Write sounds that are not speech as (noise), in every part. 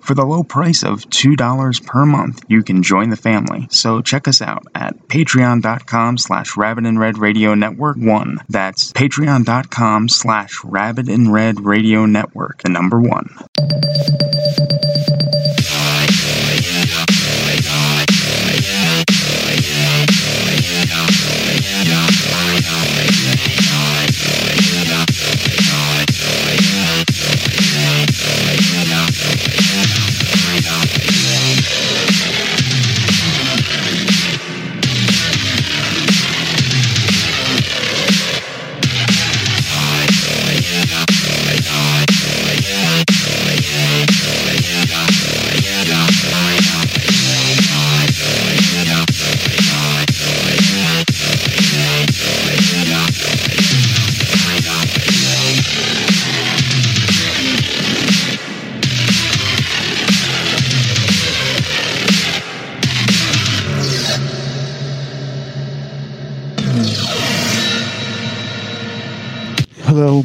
For the low price of $2 per month, you can join the family. So check us out at patreon.com slash rabbit in red radio network one. That's patreon.com slash rabbit in red radio network, the number one.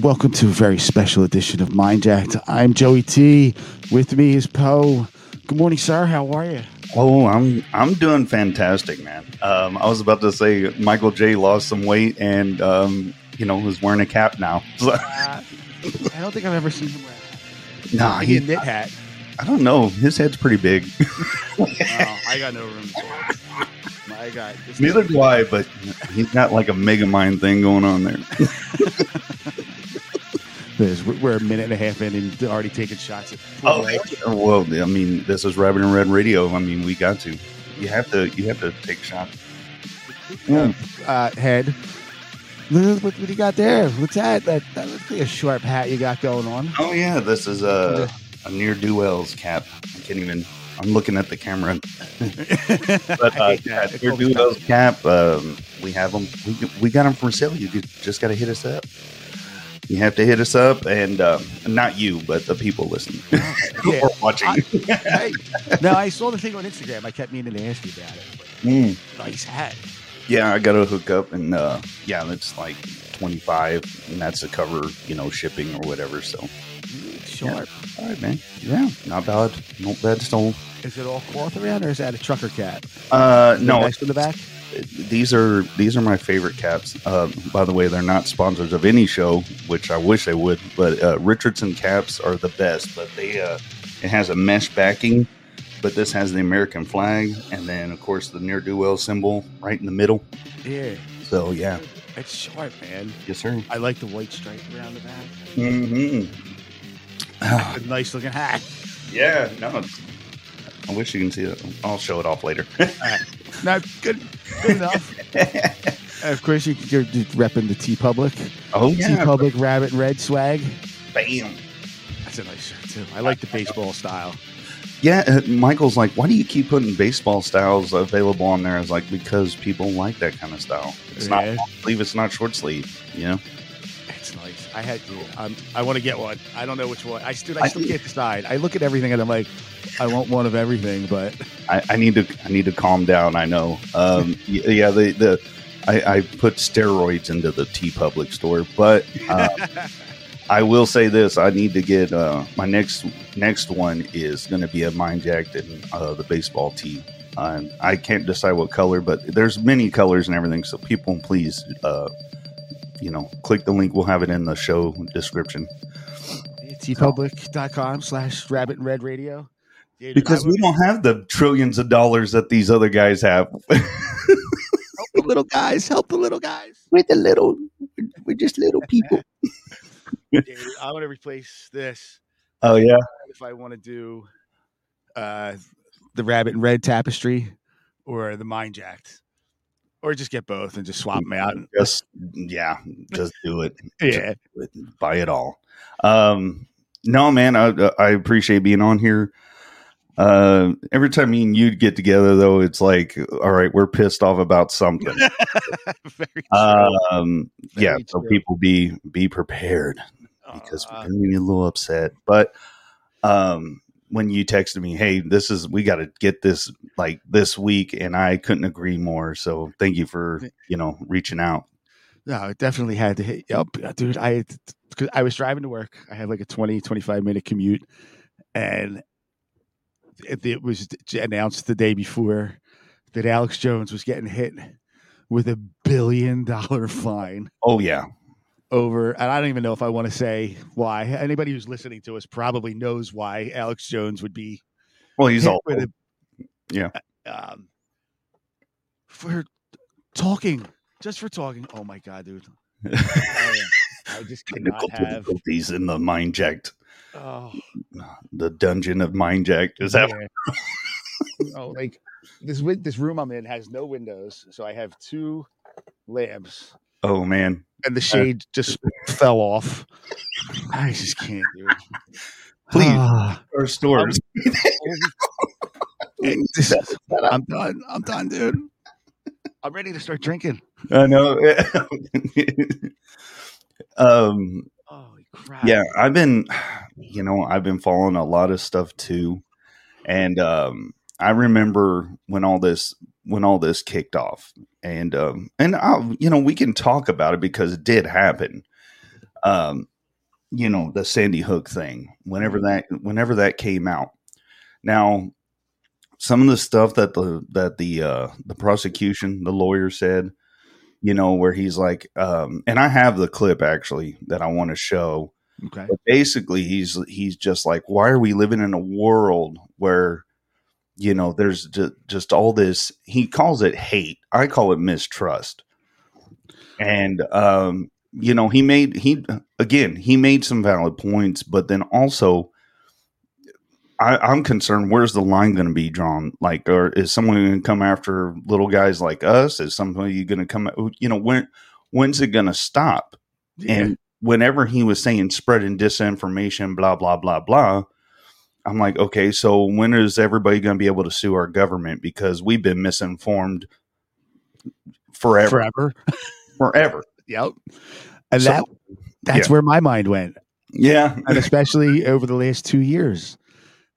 Welcome to a very special edition of Mind Jacked. I'm Joey T. With me is Poe. Good morning, sir. How are you? Oh, I'm I'm doing fantastic, man. Um, I was about to say Michael J lost some weight and um, you know was wearing a cap now. (laughs) So, Uh, I don't think I've ever seen him wear. a nah, he, a knit hat. I don't know. His head's pretty big. (laughs) Oh, I got no room. For it. My God. Neither do I, but he's got like a mega mind thing going on there. (laughs) We're a minute and a half in and already taking shots at. oh, well, I mean, this is Rabbit In Red Radio. I mean, we got to. You have to. You have to take shots. uh, head. What, what you got there. What's that? That that looks like a sharp hat you got going on. Oh yeah, this is a a ne'erdowells cap. I can't even. I'm looking at the camera. (laughs) but (laughs) uh, yeah, ne'erdowells cap. Um, we have them. We, we got them for sale. You just got to hit us up. You have to hit us up, and um, not you, but the people listening (laughs) Yeah. or watching. hey, no, I saw the thing on Instagram. I kept meaning to ask you about it. Mm. Nice hat. Yeah, I got a hook up, and uh, yeah, that's like twenty five, and that's a cover, you know, shipping or whatever. So, Sharp. all right, man. Yeah, not bad, not bad. So, Is it all cloth around, or is that a trucker cap? uh, no, next to the back. These are these are my favorite caps. Uh, by the way, they're not sponsors of any show, which I wish they would. But uh, Richardson caps are the best. But they uh, it has a mesh backing, but this has the American flag, and then of course the near do well symbol right in the middle. Yeah, So yeah, it's sharp, man. yes sir. I like the white stripe around the back. Mm-hmm. Nice looking hat. (sighs) Yeah, no. I wish you can see it. I'll show it off later. (laughs) No, good, good enough. (laughs) Of course, you, you're just repping the TeePublic. oh TeePublic Rabbit Red swag. bam. That's a nice shirt too. I like the baseball style. Yeah, uh, Michael's like, why do you keep putting baseball styles available on there? I was like, because people like that kind of style. It's not Yeah. long sleeve, it's not short sleeve. You know, It's nice. I had. Um, I want to get one. I don't know which one. I still. I I- still can't decide. I look at everything and I'm like, I want one of everything, but I, I need to, I need to calm down. I know. Um, yeah, the the, I, I put steroids into the TeePublic store, but uh, I will say this: I need to get uh, my next next one is going to be a mind jacked and uh, the baseball tee. Uh, I can't decide what color, but there's many colors and everything. So people, please, uh, you know, click the link. We'll have it in the show description. teepublic.com slash rabbit in red radio. Dude, because we don't have the trillions of dollars that these other guys have. help the little guys, help the little guys. we're the little, we're just little (laughs) people. Dude, I want to replace this Oh yeah, if I want to do uh, the rabbit in red tapestry or the mind jacked, or just get both and just swap them out. just yeah, just do it. (laughs) Yeah, Do it. buy it all. Um, no, man, I I appreciate being on here. Uh, every time me and you get together, though, it's like, all right, we're pissed off about something. (laughs) very true. um, yeah, Very so people be be prepared because Uh, we're gonna be a little upset. But um, when you texted me, hey, this is we got to get this like this week, and I couldn't agree more. So thank you for you know reaching out. No, it definitely had to hit. Yep, dude. I because I was driving to work. I had like a 20, 25 minute commute, and it, it was announced the day before that Alex Jones was getting hit with a billion dollar (laughs) fine Oh yeah, over. And I don't even know if I want to say why. Anybody who's listening to us probably knows why Alex Jones would be well he's all a yeah. um, for talking, just for talking. Oh my god, dude! (laughs) I, I just cannot have. difficulties in the mind jacked, Oh, the dungeon of mind jacked. Is that yeah. (laughs) oh, like this this room I'm in has no windows, so I have two lamps, oh man? and the shade just (laughs) fell off. I just can't do it. Please. Ah, Our stores. (laughs) I'm done. I'm done, dude. I'm ready to start drinking. I know. um. Crap! yeah i've been (sighs) you know i've been following a lot of stuff too and um i remember when all this when all this kicked off and um and i you know we can talk about it because it did happen. Um you know the sandy hook thing whenever that whenever that came out. Now some of the stuff that the that the uh the prosecution the lawyer said you know where he's like um and i have the clip actually that i want to show. Okay. but basically he's he's just like why are we living in a world where you know there's ju- just all this he calls it hate. I call it mistrust. And um you know he made he again he made some valid points but then also I, I'm concerned. Where's the line going to be drawn? Like, or is someone going to come after little guys like us? Is somebody going to come? You know, when when's it going to stop? And whenever he was saying spreading disinformation, blah, blah, blah, blah, I'm like, okay, so when is everybody going to be able to sue our government? Because we've been misinformed forever. forever. Forever. (laughs) Yep. And So- that that's yeah. where my mind went, Yeah. and especially over the last two years.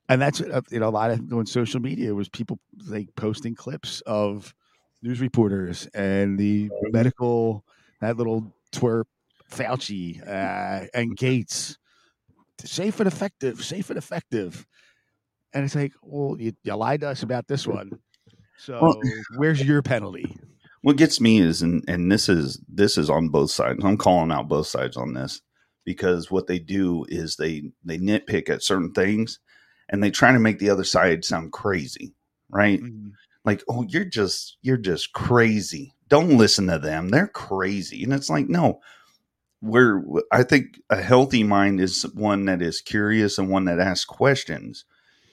And that's uh, you know a lot of on social media was people like posting clips of news reporters and the medical that little twerp Fauci uh, and Gates safe and effective, safe and effective. And it's like, well, you, you lied to us about this one. So Well- where's your penalty? what gets me is and and this is this is on both sides i'm calling out both sides on this because what they do is they they nitpick at certain things and they try to make the other side sound crazy right? Mm-hmm. Like oh you're just you're just crazy. Don't listen to them. They're crazy. And it's like no. We're i think a healthy mind is one that is curious and one that asks questions.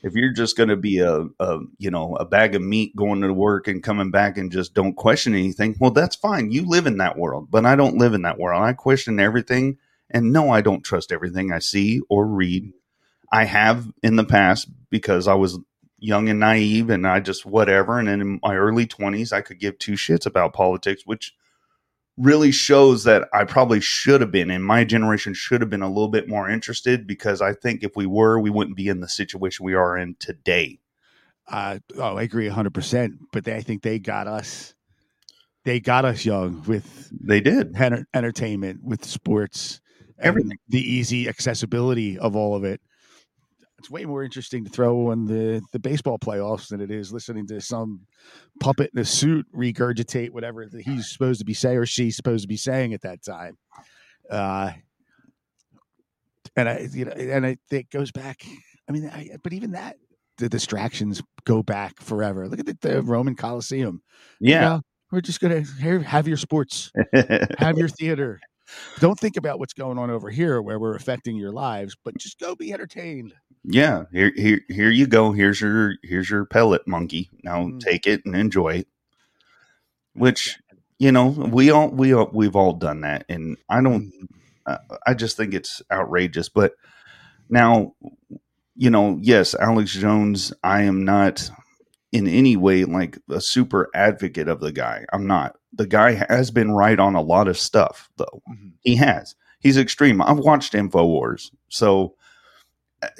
If you're just going to be a, a you know a bag of meat going to work and coming back and just don't question anything well that's fine. You live in that world but i don't live in that world. I question everything and no i don't trust everything i see or read i have in the past because i was young and naive and i just whatever and then in my early 20s i could give two shits about politics which really shows that I probably should have been, and my generation should have been a little bit more interested because I think if we were, we wouldn't be in the situation we are in today. Uh, oh, I agree hundred percent. But they, I think they got us. They got us young with They did. enter- entertainment, with sports, Everything. the easy accessibility of all of it. It's way more interesting to throw on the the baseball playoffs than it is listening to some puppet in a suit regurgitate whatever that he's supposed to be saying or she's supposed to be saying at that time. Uh, and I, you know, and I, it goes back. I mean, I, but even that, the distractions go back forever. Look at the, the Roman Colosseum. You Yeah. know, we're just gonna have your sports, have your theater. Don't think about what's going on over here where we're affecting your lives, but just go be entertained. Yeah. Here, here, here you go. Here's your, here's your pellet monkey. Now Mm. take it and enjoy it. Which, you know, we all, we all, we've all done that, and I don't. uh, I just think it's outrageous. But now, you know, yes, Alex Jones. I am not in any way like a super advocate of the guy. I'm not. The guy has been right on a lot of stuff, though. Mhm. He has. He's extreme. I've watched Infowars, so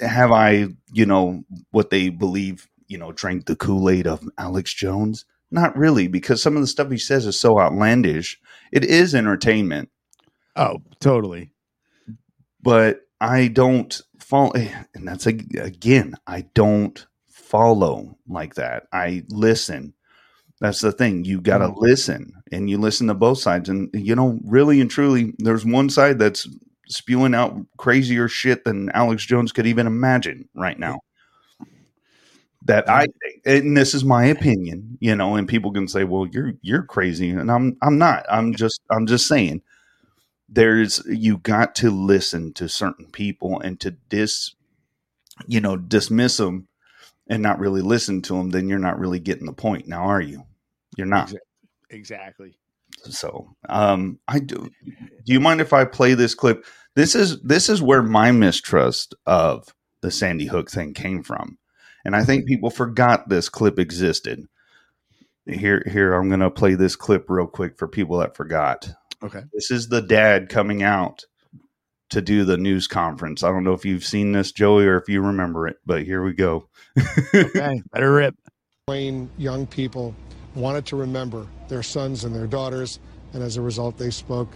have I? You know what they believe? You know, drank the Kool Aid of Alex Jones. Not really, because some of the stuff he says is so outlandish. It is entertainment, Oh, totally. but I don't follow. And that's ag- again, I don't follow like that. I listen. That's the thing. You got to Mhm. listen, and you listen to both sides. And you know, really and truly, there's one side that's spewing out crazier shit than Alex Jones could even imagine right now. That I think, and this is my opinion, you know, and people can say, "Well, you're you're crazy," and I'm I'm not. I'm just I'm just saying there's you got to listen to certain people and to dis you know dismiss them and not really listen to them then you're not really getting the point now are you you're not Exa- Exactly. So um i do do you mind if i play this clip this is this is where my mistrust of the sandy hook thing came from and i think people forgot this clip existed here here i'm gonna play this clip real quick for people that forgot Okay. this is the dad coming out to do the news conference. I don't know if you've seen this, Joey, or if you remember it, but here we go. (laughs) Okay. Better rip. Plain young people wanted to remember their sons and their daughters, and as a result, they spoke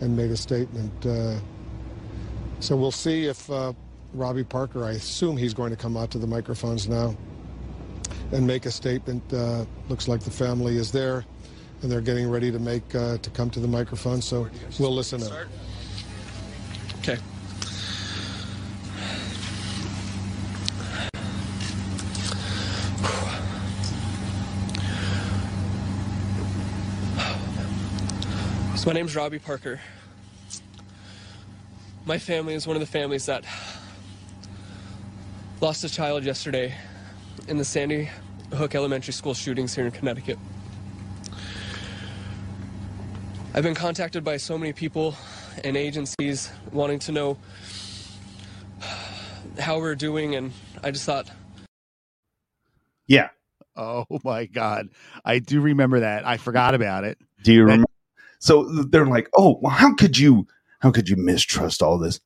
and made a statement. Uh, so we'll see if uh, Robbie Parker, I assume he's going to come out to the microphones now and make a statement. Uh, looks like the family is there, and they're getting ready to make uh, to come to the microphone. So we'll listen in. Okay. So my name's Robbie Parker. My family is one of the families that lost a child yesterday in the Sandy Hook Elementary School shootings here in Connecticut. I've been contacted by so many people and agencies wanting to know how we're doing, and I just thought, Yeah. Oh my God. I do remember that. I forgot about it. Do you remember? So they're like, "Oh, well, how could you? How could you mistrust all this?"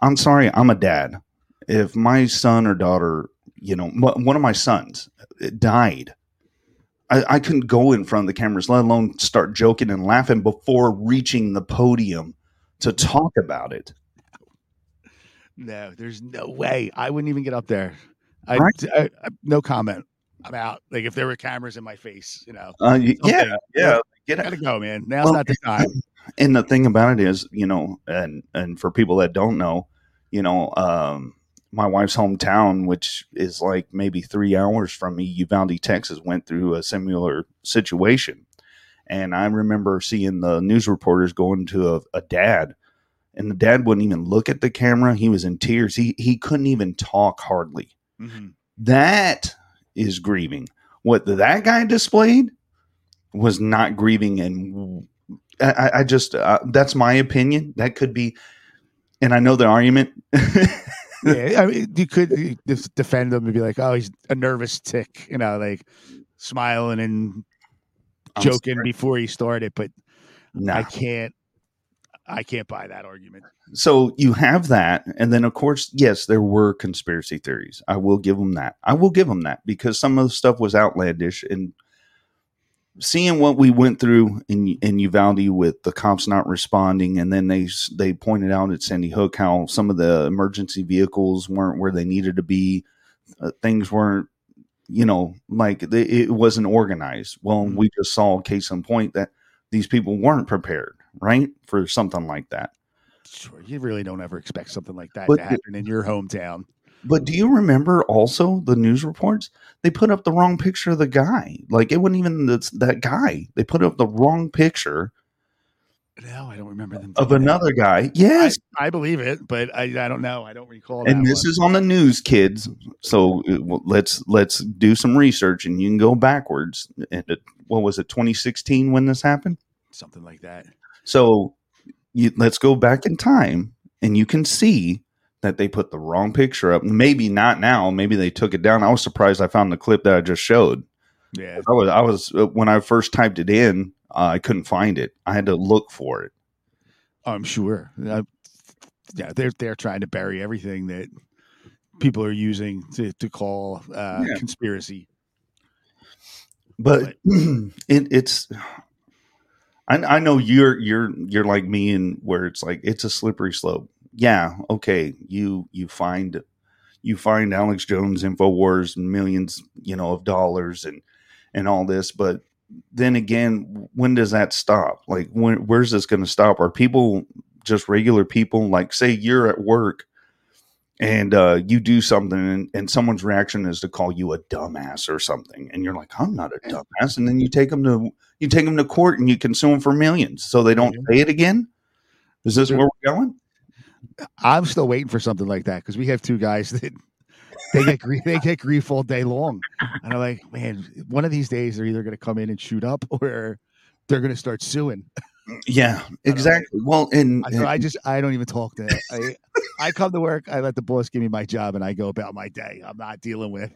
I'm sorry, I'm a dad. If my son or daughter, you know, m- one of my sons uh, died, I, I couldn't go in front of the cameras, let alone start joking and laughing before reaching the podium to talk about it. No, there's no way. I wouldn't even get up there. I, Right. I, I- no comment. I'm out. Like if there were cameras in my face, you know, Uh, yeah, yeah, get gotta go, man. Now's Well, not the time. (laughs) and the thing about it is, you know, and and for people that don't know, you know, um, my wife's hometown, which is like maybe three hours from me, Uvalde, Texas, went through a similar situation, and I remember seeing the news reporters going to a, a dad, and the dad wouldn't even look at the camera; he was in tears. He he couldn't even talk hardly. Mhm. That is grieving. What that guy displayed was not grieving, and I, I- just uh, that's my opinion. That could be, and I know the argument. (laughs) yeah, I mean, you could defend him and be like, "Oh, he's a nervous tick," you know, like smiling and joking before he started. But. I can't, I can't buy that argument. so you have that, and then of course, yes, there were conspiracy theories. I will give them that. I will give them that because some of the stuff was outlandish and. Seeing what we went through in in Uvalde with the cops not responding, and then they they pointed out at Sandy Hook how some of the emergency vehicles weren't where they needed to be, uh, things weren't you know, like they, it wasn't organized. Well, we just saw a case in point that these people weren't prepared, right, for something like that. sure, you really don't ever expect something like that But to happen in your hometown. But do you remember also the news reports? They put up the wrong picture of the guy. Like it wasn't even the, that guy. They put up the wrong picture No, I don't remember them. of doing that. another guy. Yes. I, I believe it, but I, I don't know. I don't recall. and this one. is on the news, kids. So uh, let's let's do some research, and you can go backwards. And it, what was it, 2016 when this happened? something like that. So you, let's go back in time, and you can see that they put the wrong picture up. Maybe not now. Maybe they took it down. I was surprised I found the clip that I just showed. Yeah, I was I was uh, when I first typed it in, uh, I couldn't find it. I had to look for it. I'm sure. Uh, yeah, they're they're trying to bury everything that people are using to to call uh, Yeah. conspiracy. but (clears throat) it, it's I, I know you're you're you're like me and where it's like it's a slippery slope yeah okay you you find you find alex jones infowars millions you know of dollars and and all this but then again when does that stop? Like when where's this going to stop? Are people just regular people like say you're at work and uh, you do something and, and someone's reaction is to call you a dumbass or something and you're like i'm not a dumbass and then you take them to you take them to court and you consume them for millions so they don't say it again? Is this where we're going I'm still waiting for something like that because we have two guys (laughs) that they get grief, they get grief all day long, and I'm like, man, one of these days they're either going to come in and shoot up (laughs) or they're going to start suing. yeah exactly well and, I, I just I don't even talk to. I I come to work, I let the boss give me my job, and I go about my day. I'm not dealing with.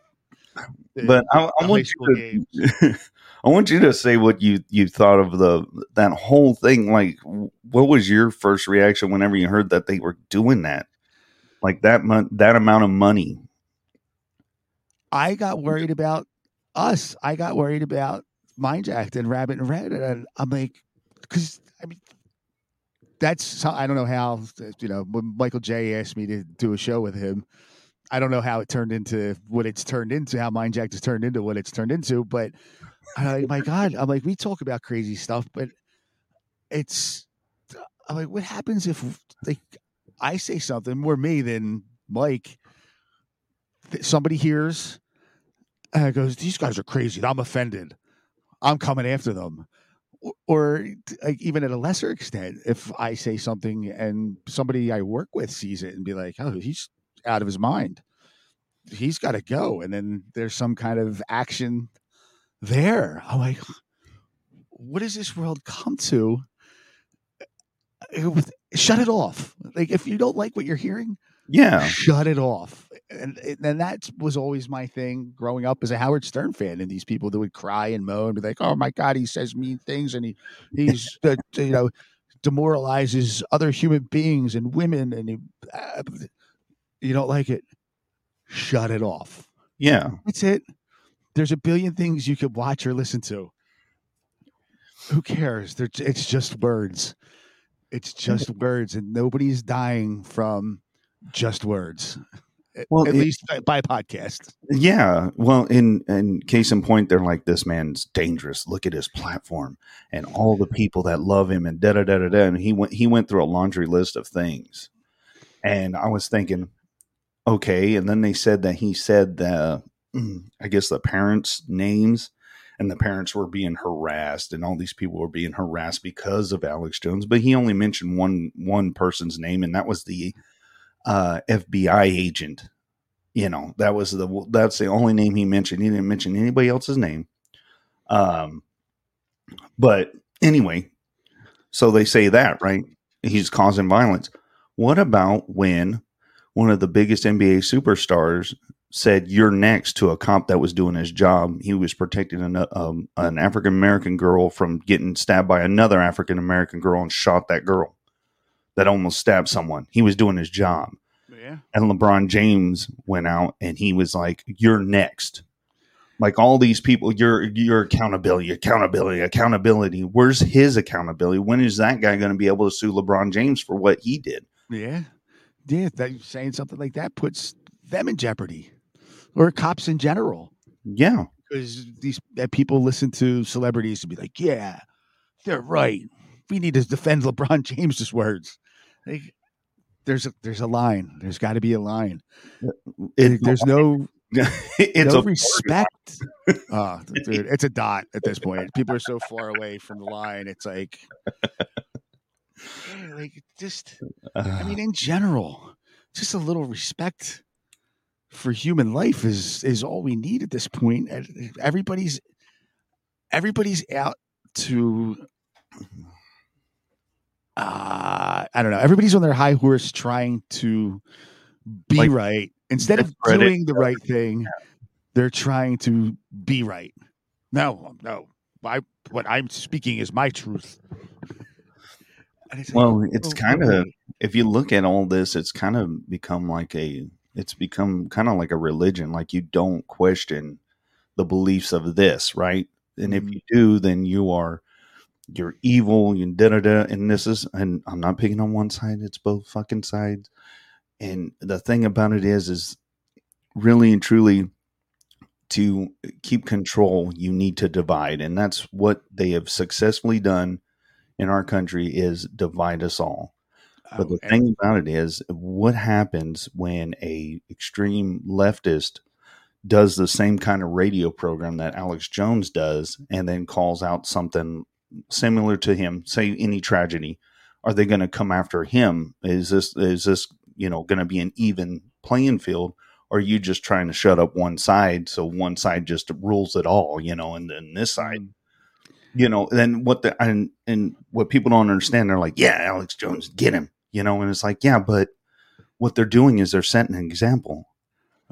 The- but I, I want you to, (laughs) I want you to say what you you thought of the that whole thing. Like, what was your first reaction whenever you heard that they were doing that? Like that mon- that amount of money. I got worried about us. I got worried about Mind Jacked and Rabbit In Red, and I'm like, because I mean, that's so- I don't know how you know when Michael J asked me to do a show with him. I don't know how it turned into what it's turned into, how Mind Jacked has turned into what it's turned into, but I'm like, my God, I'm like, we talk about crazy stuff, but it's I'm like, what happens if like I say something more me than Mike? Somebody hears and goes, "These guys are crazy. I'm offended. I'm coming after them." Or, or like even at a lesser extent, if I say something and somebody I work with sees it and be like, "Oh, he's out of his mind. He's got to go," and then there's some kind of action there. I'm like, what does this world come to? Uh, Shut it off. Like if you don't like what you're hearing, Yeah. shut it off. And and that was always my thing growing up as a Howard Stern fan. And these people that would cry and moan be like, "Oh my God, he says mean things and he he's (laughs) uh, you know demoralizes other human beings and women and he, uh, you don't like it, shut it off. Yeah. That's it. There's a billion things you could watch or listen to. Who cares? They're, it's just words. It's just words, and nobody's dying from just words. Well, at it- least by, by podcast. Yeah. Well, in in case in point, they're like, this man's dangerous. Look at his platform and all the people that love him and da da da da da. And he went he went through a laundry list of things. And I was thinking, okay. And then they said that he said the I guess the parents' names and the parents were being harassed and all these people were being harassed because of Alex Jones. But he only mentioned one one person's name, and that was the uh, FBI agent you know that was the that's the only name he mentioned he didn't mention anybody else's name um but anyway so they say that right he's causing violence what about when one of the biggest nba superstars said you're next to a cop that was doing his job he was protecting an, um, an african american girl from getting stabbed by another african american girl and shot that girl that almost stabbed someone he was doing his job Yeah. and LeBron James went out and he was like, "You're next." Like all these people, your your accountability, accountability, accountability. Where's his accountability? When is that guy going to be able to sue LeBron James for what he did? Yeah. Yeah. That saying something like that puts them in jeopardy or cops in general. Yeah, Because these that people listen to celebrities to be like, yeah, they're right. We need to defend (laughs) LeBron James's words. Like, there's a there's a line. There's got to be a line. It- there's no (laughs) it's no a respect. Oh, (laughs) dude, it's a dot at this point. People are so far away from the line. It's like, yeah, like just. I mean, in general, just a little respect for human life is is all we need at this point. Everybody's everybody's out to. Uh, I don't know. Everybody's on their high horse trying to be Like, right instead of doing the right thing. They're trying to be right. No, no. I what I'm speaking is my truth. And it's like, well it's oh, kind of if you look at all this it's kind of become like a it's become kind of like a religion like you don't question the beliefs of this right? And if Mhm. you do then you are you're evil and da da da and this is and i'm not picking on one side it's both fucking sides. And the thing about it is is really and truly to keep control you need to divide and that's what they have successfully done in our country is divide us all. But the thing about it is what happens when a extreme leftist does the same kind of radio program that alex jones does and then calls out something similar to him say any tragedy are they going to come after him? Is this is this you know going to be an even playing field? Or are you just trying to shut up one side so one side just rules it all you know and then this side Mm. You know then what the and and what people don't understand they're like yeah alex jones get him you know and it's like yeah but what they're doing is they're setting an example.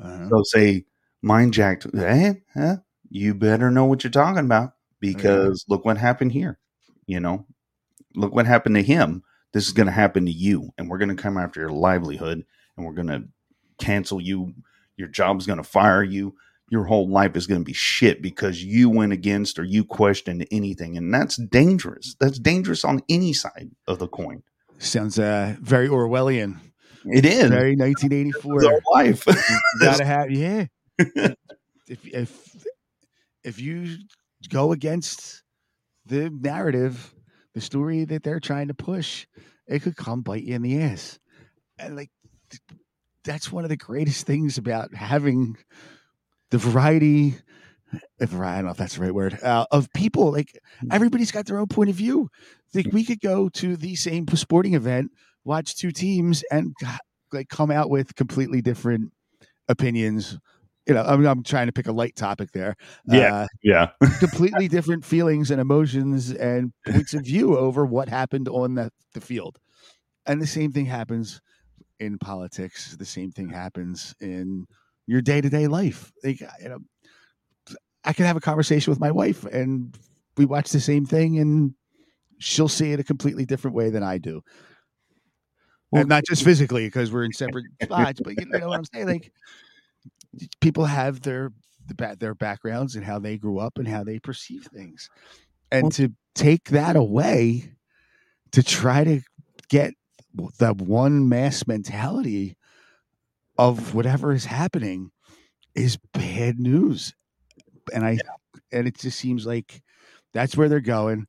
Uh-huh. so say mind jacked eh, eh, you better know what you're talking about because look what happened here you know? Look what happened to him. This is going to happen to you and we're going to come after your livelihood and we're going to cancel you. Your job's going to fire you your whole life is going to be shit because you went against or you questioned anything and that's dangerous that's dangerous on any side of the coin Sounds uh, very Orwellian. it is Very 1984. the life (laughs) gotta have yeah. (laughs) if if if you go against the narrative, the story that they're trying to push, it could come bite you in the ass. And like th- that's one of the greatest things about having the variety if I don't know if that's the right word uh, of people. Like everybody's got their own point of view. Like we could go to the same sporting event, watch two teams, and like come out with completely different opinions. You know, I'm, I'm trying to pick a light topic there. Yeah. Uh, yeah (laughs) completely different feelings and emotions and points of view over what happened on the, the field. And the same thing happens in politics. The same thing happens in your day to day life. Like, you know, I can have a conversation with my wife and we watch the same thing and she'll see it a completely different way than I do. Well- and not just physically because we're in separate (laughs) spots, but you know what I'm saying? Like people have their their backgrounds and how they grew up and how they perceive things. And Well- to take that away to try to get the one mass mentality of whatever is happening is bad news. And I and it just seems like that's where they're going.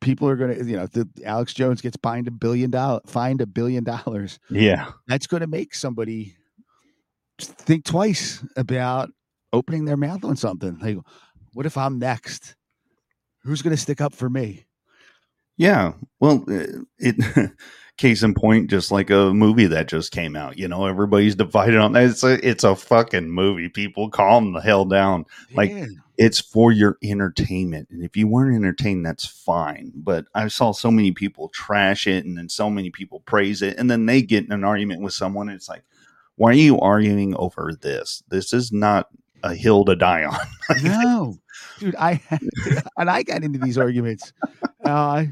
People are going to, you know, the Alex Jones gets fined a billion dollar fined a billion dollars. yeah That's going to make somebody think twice about opening their mouth on something. Like, what if I'm next? Who's going to stick up for me? Yeah. Well, uh, it (laughs) case in point, just like a movie that just came out. You know, everybody's divided on that. It's a it's a fucking movie. People calm the hell down. Like it's for your entertainment, and if you weren't entertained, that's fine. But I saw so many people trash it, and then so many people praise it, and then they get in an argument with someone. And it's like, why are you arguing over this? This is not a hill to die on. (laughs) no, dude, I (laughs) and I got into these arguments. Uh,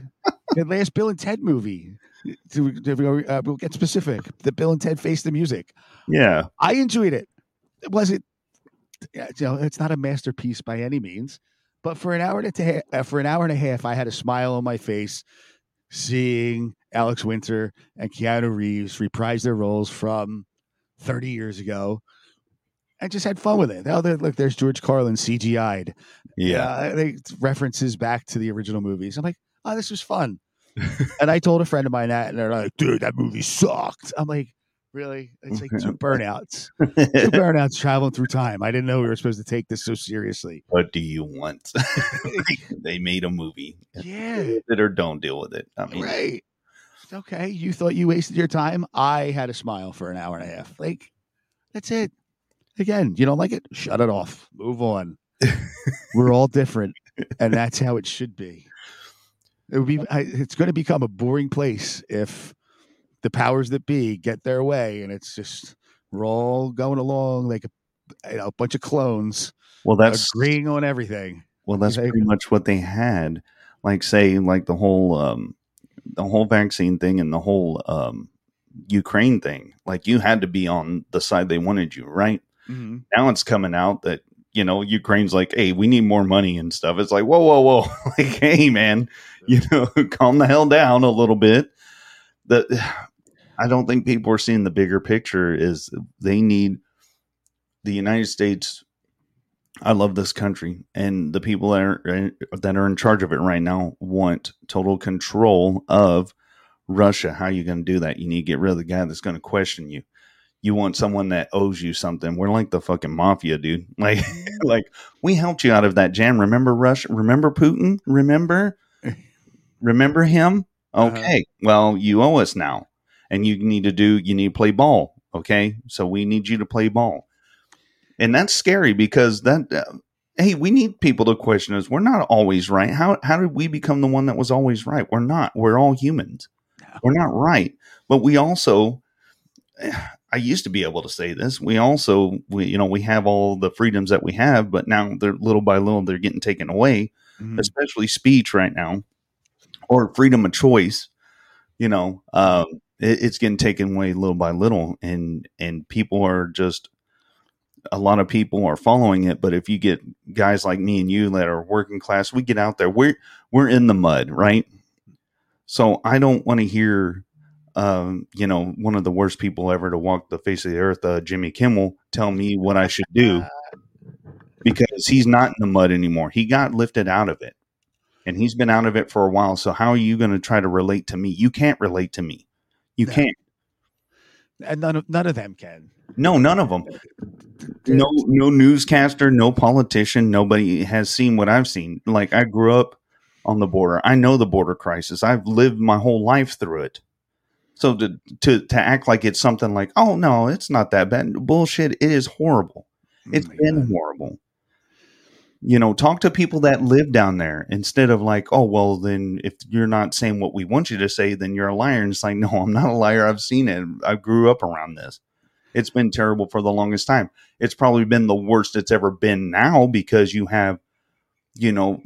the last Bill and Ted movie. Uh, we'll get specific. The Bill and Ted Face the Music. yeah. I enjoyed it. It wasn't, yeah, you know, it's not a masterpiece by any means, but for an hour and a ta- uh, for an hour and a half, I had a smile on my face seeing Alex Winter and Keanu Reeves reprise their roles from 30 years ago, and just had fun with it. Oh, look, there's George Carlin CGI'd. Yeah. Uh, they references back to the original movies. I'm like, oh, this was fun. And I told a friend of mine that, and they're like, "Dude, that movie sucked." I'm like, "Really?" It's like two (laughs) burnouts, two burnouts traveling through time. I didn't know we were supposed to take this so seriously. What do you want? (laughs) (laughs) they made a movie. Yeah. Deal with it or don't deal with it. I mean, Right. Okay. You thought you wasted your time. I had a smile for an hour and a half. Like, that's it. Again, you don't like it? Shut it off. Move on. We're all different, and that's how it should be. It would be. I, it's going to become a boring place if the powers that be get their way, and it's just we're all going along like a, you know, a bunch of clones. Well, that's agreeing on everything. Well, that's pretty much what they had. Like, say, like the whole um, the whole vaccine thing and the whole um, Ukraine thing. Like, you had to be on the side they wanted you, right? Mhm. Now it's coming out that you know Ukraine's like, hey, we need more money and stuff. It's like, whoa, whoa, whoa, (laughs) like, hey, man, (laughs) you know, calm the hell down a little bit. The (sighs) I don't think people are seeing the bigger picture. Is they need the United States I love this country, and the people that are eh, that are in charge of it right now want total control of Russia. How are you going to do that? You need to get rid of the guy that's going to question you. You want someone that owes you something. We're like the fucking mafia, dude. (laughs) Like, (laughs) like we helped you out of that jam. Remember Russia? Remember Putin? Remember? Remember him? Okay. Well, you owe us now, and you need to do. You need to play ball. Okay, so we need you to play ball and that's scary because that uh, hey we need people to question us we're not always right how how did we become the one that was always right we're not we're all humans we're not right but we also i used to be able to say this we also we you know we have all the freedoms that we have but now they're little by little they're getting taken away Mhm. especially speech right now or freedom of choice you know um it, it's getting taken away little by little and and people are just a lot of people are following it but if you get guys like me and you that are working class we get out there. We're we're in the mud right? So i don't want to hear um, you know one of the worst people ever to walk the face of the earth uh, jimmy kimmel tell me what i should do (laughs) because he's not in the mud anymore. He got lifted out of it and he's been out of it for a while so how are you going to try to relate to me you can't relate to me you can't and none of none of them can. no, none of them. No, no newscaster, no politician, nobody has seen what I've seen. Like I grew up on the border. I know the border crisis. I've lived my whole life through it. So to to to act like it's something like, oh no, it's not that bad. Bullshit. It is horrible. Oh it's been horrible. You know, talk to people that live down there instead of like, oh well, then if you're not saying what we want you to say, then you're a liar. And it's like, no, I'm not a liar. I've seen it. I grew up around this. It's been terrible for the longest time. It's probably been the worst it's ever been now because you have, you know,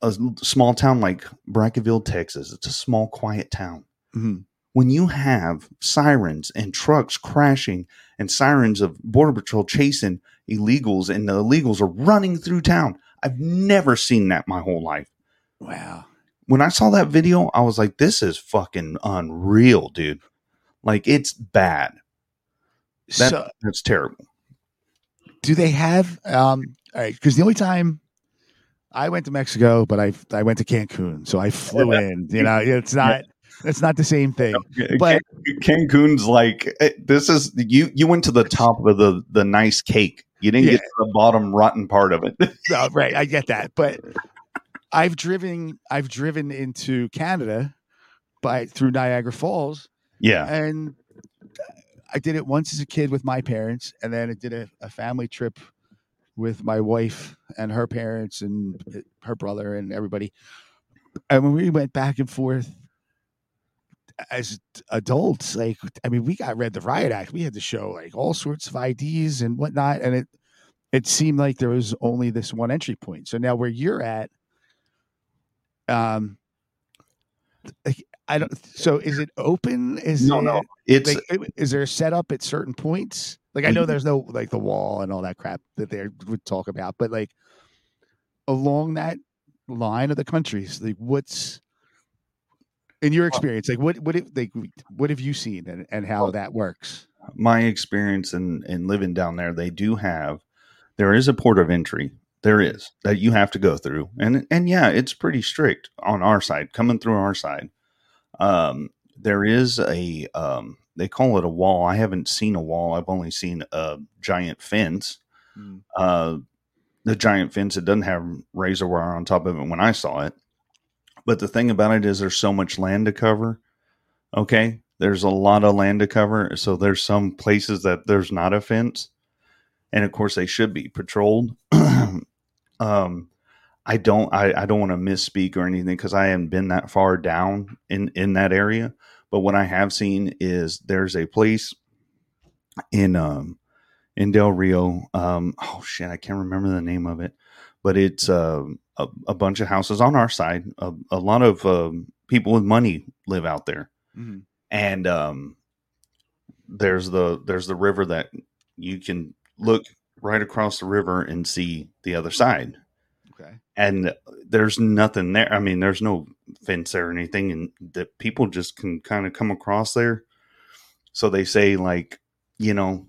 a small town like Brackettville, Texas. It's a small, quiet town. Mhm. When you have sirens and trucks crashing and sirens of Border Patrol chasing illegals and the illegals are running through town, I've never seen that my whole life. Wow. When I saw that video, I was like, this is fucking unreal, dude. Like, it's bad. That, So- that's terrible. Do they have um all right, because the only time I went to Mexico, but I I went to Cancun, so I flew in. You know, it's not it's not the same thing. But Cancun's like eh, this is you. You went to the top of the the nice cake. You didn't Yeah. get to the bottom rotten part of it. (laughs) no, right, I get that. But I've driven I've driven into Canada by through Niagara Falls. Yeah. And I did it once as a kid with my parents, and then I did a, a family trip with my wife and her parents and her brother and everybody. And when we went back and forth as adults, like I mean, we got read the riot act. We had to show like all sorts of IDs and whatnot, and it it seemed like there was only this one entry point. So now where you're at, um, I don't. So is it open? Is No, it, no, it's- like, is there a setup at certain points? Like I know there's no like the wall and all that crap that they would talk about, but like along that line of the countries, like what's in your experience, like what what if, like what have you seen and, and how that works? My experience in in living down there, they do have there is a port of entry There is that you have to go through, and and yeah, it's pretty strict on our side coming through our side. Um, there is a um, they call it a wall. I haven't seen a wall. I've only seen a giant fence. Mm. Uh, the giant fence it doesn't have razor wire on top of it when I saw it. But the thing about it is there's so much land to cover. Okay. There's a lot of land to cover. So there's some places that there's not a fence. And of course they should be patrolled. (clears throat) um I don't I, I don't want to misspeak or anything because I haven't been that far down in, in that area. But what I have seen is there's a place in um in Del Rio. Um, oh shit, I can't remember the name of it, but it's uh, a, a bunch of houses on our side. A, a lot of um, people with money live out there, Mhm. and um, there's the there's the river that you can look right across the river and see the other side, Okay. and there's nothing there. I mean, there's no fence there or anything, and that people just can kind of come across there. So they say, like, you know,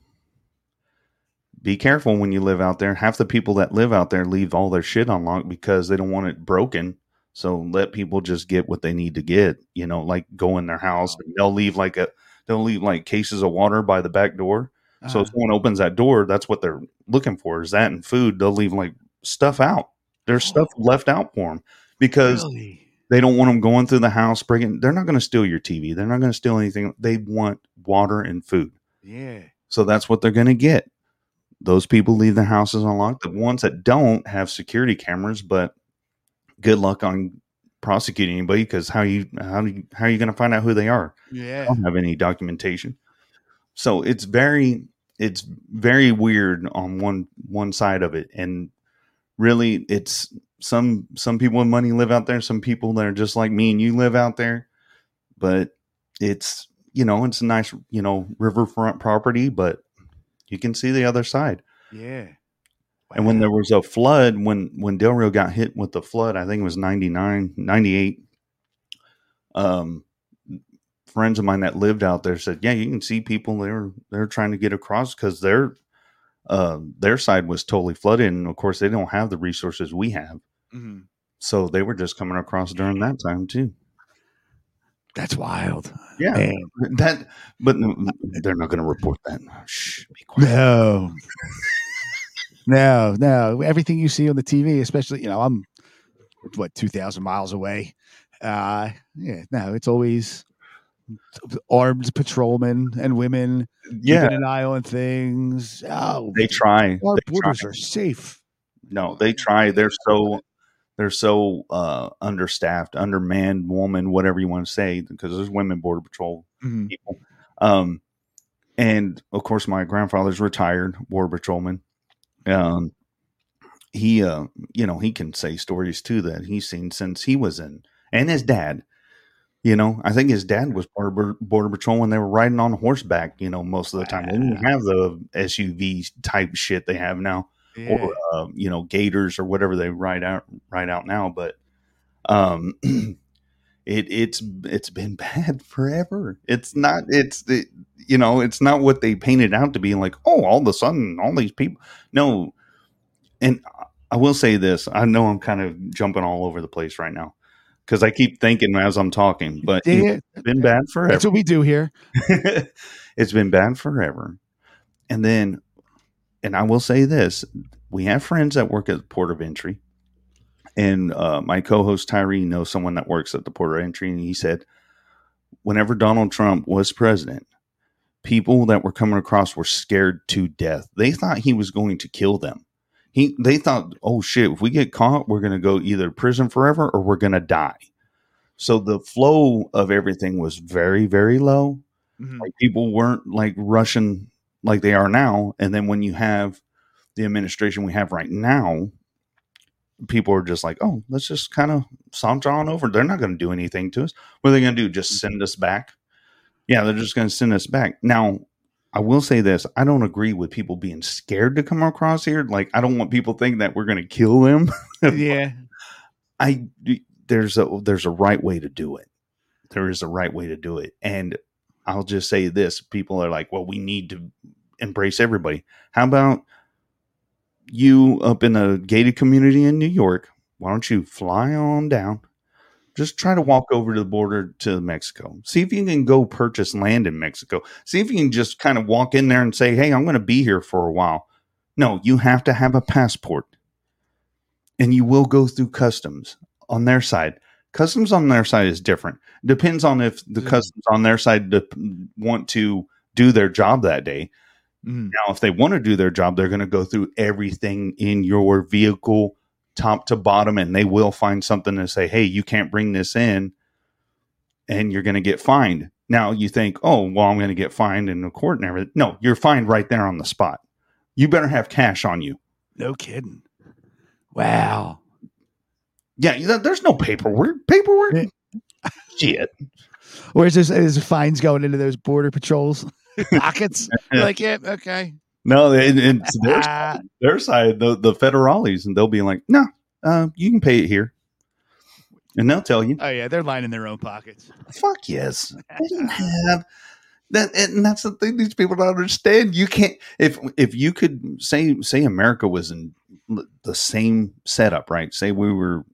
be careful when you live out there. Half the people that live out there leave all their shit unlocked because they don't want it broken. So let people just get what they need to get. You know, like go in their house. And they'll leave like a they'll leave like cases of water by the back door. So if Uh-huh. someone opens that door, that's what they're looking for is that and food. They'll leave like stuff out. There's stuff left out for them because Really? they don't want them going through the house bringing. They're not going to steal your TV. They're not going to steal anything. They want water and food. Yeah. So that's what they're going to get. Those people leave their houses unlocked. The ones that don't have security cameras, but good luck on prosecuting anybody because how you how do you, how are you going to find out who they are? Yeah. don't have any documentation. So it's very it's very weird on one one side of it, and really it's some some people with money live out there. Some people that are just like me and you live out there, but it's you know it's a nice you know riverfront property, but you can see the other side. Yeah. And when there was a flood, when when Del Rio got hit with the flood, I think it was 99, 98, um, friends of mine that lived out there said, "Yeah, you can see people they're they're trying to get across because their uh, their side was totally flooded, and of course they don't have the resources we have, Mhm. so they were just coming across during that time too." That's wild. Yeah, Man. that, but they're not going to report that. Shh, be quiet. No. no, no. Everything you see on the TV, especially, you know, I'm what, 2,000 miles away. Uh, yeah, no, it's always armed patrolmen and women Yeah. keeping an eye on things. Oh, They try. Our They borders try. are safe. No, they try. They're so they're so uh, understaffed, undermanned, woman, whatever you want to say, because there's women border patrol Mhm. people. Um, and of course, my grandfather's retired border patrolman. Um, he, uh, you know, he can say stories too that he's seen since he was in, and his dad. You know, I think his dad was part of border patrol when they were riding on horseback. You know, most of the time they didn't have the SUV type shit they have now Yeah. or uh, you know gators or whatever they ride out ride out now but um (clears throat) it it's it's been (laughs) bad forever it's not it's the you know it's not what they painted out to be like oh all of a sudden all these people no and i will say this i know i'm kind of jumping all over the place right now because i keep thinking as i'm talking but it's been bad forever That's what we do here. (laughs) it's been bad forever. And then, and I will say this: we have friends that work at the port of entry, and uh, my co-host Tyree knows someone that works at the port of entry, and he said, whenever Donald Trump was president, people that were coming across were scared to death. They thought he was going to kill them. He, they thought, oh shit, if we get caught, we're going to go either to prison forever or we're going to die. So the flow of everything was very, very low Mhm. like people weren't like rushing like they are now and then when you have the administration we have right now people are just like oh let's just kind of saunter on over. They're not going to do anything to us. What are they going to do? Just mm-hmm. send us back? Yeah they're just going to send us back. Now i will say this i don't agree with people being scared to come across here. Like i don't want people thinking that we're going to kill them. (laughs) Yeah. I there's a there's a right way to do it. There is a right way to do it. And I'll just say this, people are like, "Well, we need to embrace everybody." How about you up in a gated community in New York, why don't you fly on down? Just try to walk over to the border to Mexico. See if you can go purchase land in Mexico. See if you can just kind of walk in there and say, "Hey, I'm going to be here for a while." No, you have to have a passport, and you will go through customs on their side. Customs on their side is different. Depends on if the customs on their side de- want to do their job that day. Mm. Now, if they want to do their job, they're going to go through everything in your vehicle, top to bottom, and they will find something to say, hey, you can't bring this in, and you're going to get fined. Now, you think, oh, well, I'm going to get fined in the court and everything. No, you're fined right there on the spot. You better have cash on you. No kidding. Wow. Yeah, there's no paperwork. Paperwork? Shit. Where's this? Is fines going into those border patrols (laughs) pockets? Like, yeah, okay. No, it, it's their (laughs) side, their side, the, the federales, and they'll be like, no, uh, you can pay it here. And they'll tell you, Oh yeah, they're lining their own pockets. fuck yes. They don't have that, and that's the thing these people don't understand. You can't if if you could say say America was in the same setup, right? Say we were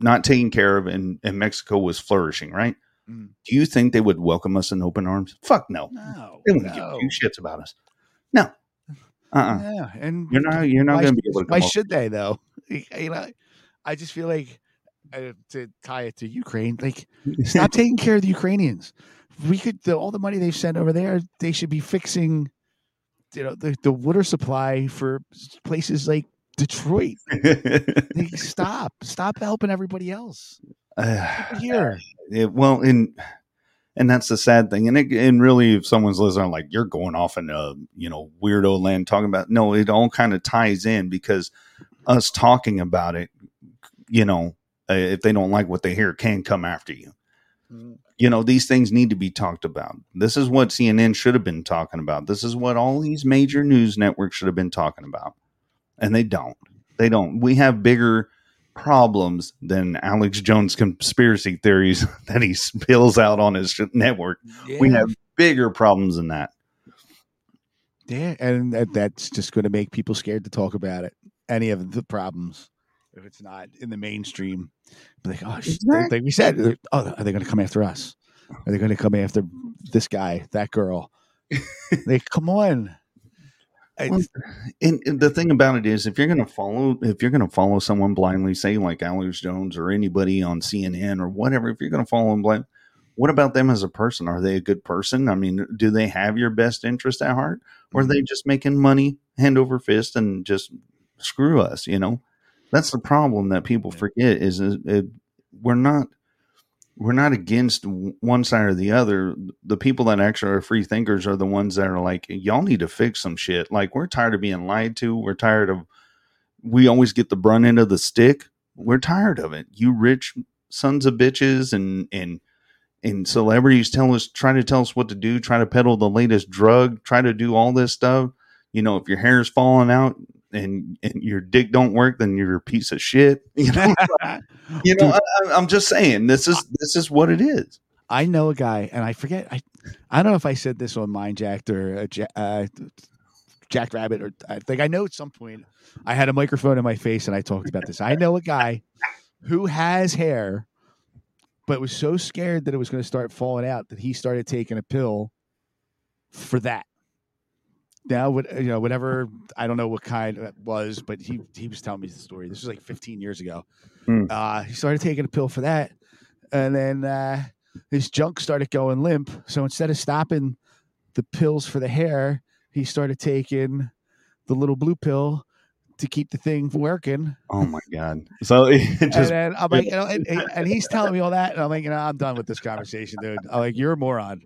not taken care of, and and Mexico was flourishing, right? Mm. Do you think they would welcome us in open arms? Fuck no. No, They wouldn't no. give two shits about us. No. Uh. uh Yeah, and You're not. You're not to be able to. why should they though? (laughs) You know, I just feel like uh, to tie it to Ukraine, like stop taking care of the Ukrainians. We could the, all the money they've sent over there. They should be fixing, you know, the, the water supply for places like Detroit. (laughs) Stop, stop helping everybody else. Uh, (sighs) Here, it, well, and and that's the sad thing. And it, and really, if someone's listening, like you're going off in a you know weirdo land talking about, no, it all kind of ties in because us talking about it, you know, uh, if they don't like what they hear, can come after you. You know, these things need to be talked about. This is what CNN should have been talking about. This is what all these major news networks should have been talking about. And they don't. They don't. We have bigger problems than Alex Jones conspiracy theories (laughs) that he spills out on his network. We have bigger problems than that. yeah, and that, that's just going to make people scared to talk about it. Any of the problems, if it's not in the mainstream, like, oh, Exactly. like we said, oh, are they going to come after us? Are they going to come after this guy, that girl? (laughs) like, come on. I- and, and the thing about it is, if you're going to follow, if you're going to follow someone blindly, say like Alex Jones or anybody on CNN or whatever, if you're going to follow them blind, what about them as a person? Are they a good person? I mean, do they have your best interest at heart, or are they mm-hmm. just making money hand over fist and just screw us? You know, that's the problem that people forget is, is it, we're not we're not against one side or the other. The people that actually are free thinkers are the ones that are like, y'all need to fix some shit. Like, we're tired of being lied to. We're tired of, we always get the brunt end of the stick. We're tired of it. You rich sons of bitches and, and, and celebrities tell us, try to tell us what to do, try to peddle the latest drug, try to do all this stuff. You know, if your hair's falling out and, and your dick don't work, then you're a piece of shit. (laughs) You know, (laughs) you know, I, I'm just saying this is, this is what it is. I know a guy, and I forget. I I don't know if I said this on Mindjacked or uh, uh, Jack Rabbit, or I think I know at some point I had a microphone in my face and I talked about this. I know a guy who has hair, but was so scared that it was going to start falling out that he started taking a pill for that. Now, what you know, whatever I don't know what kind it was, but he he was telling me the story. This was like 15 years ago. Hmm. Uh, he started taking a pill for that, and then uh, his junk started going limp. So instead of stopping the pills for the hair, he started taking the little blue pill to keep the thing working. Oh my God. So (laughs) it and I'm like, you know, and- and he's (laughs) telling me all that, and I'm like, you know, I'm done with this conversation, dude. I'm like, you're a moron.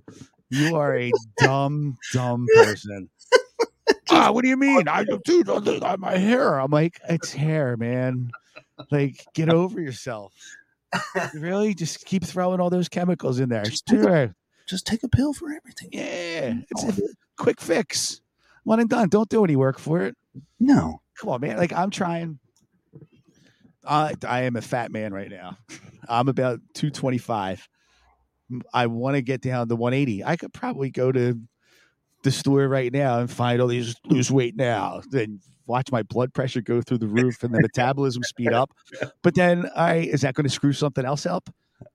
You are a dumb, dumb person. (laughs) ah, what do you mean? I dude, on my hair. I'm like, it's hair, man. Like, get over yourself. really, just keep throwing all those chemicals in there. Just, Sure. just take a pill for everything. Yeah, it's a quick fix. One and done. Don't do any work for it. No. Come on, man. Like I'm trying. I I am a fat man right now. I'm about 225. I want to get down to 180. I could probably go to the store right now and find all these lose weight now, then watch my blood pressure go through the roof and the metabolism speed up. (laughs) But then I is that going to screw something else up?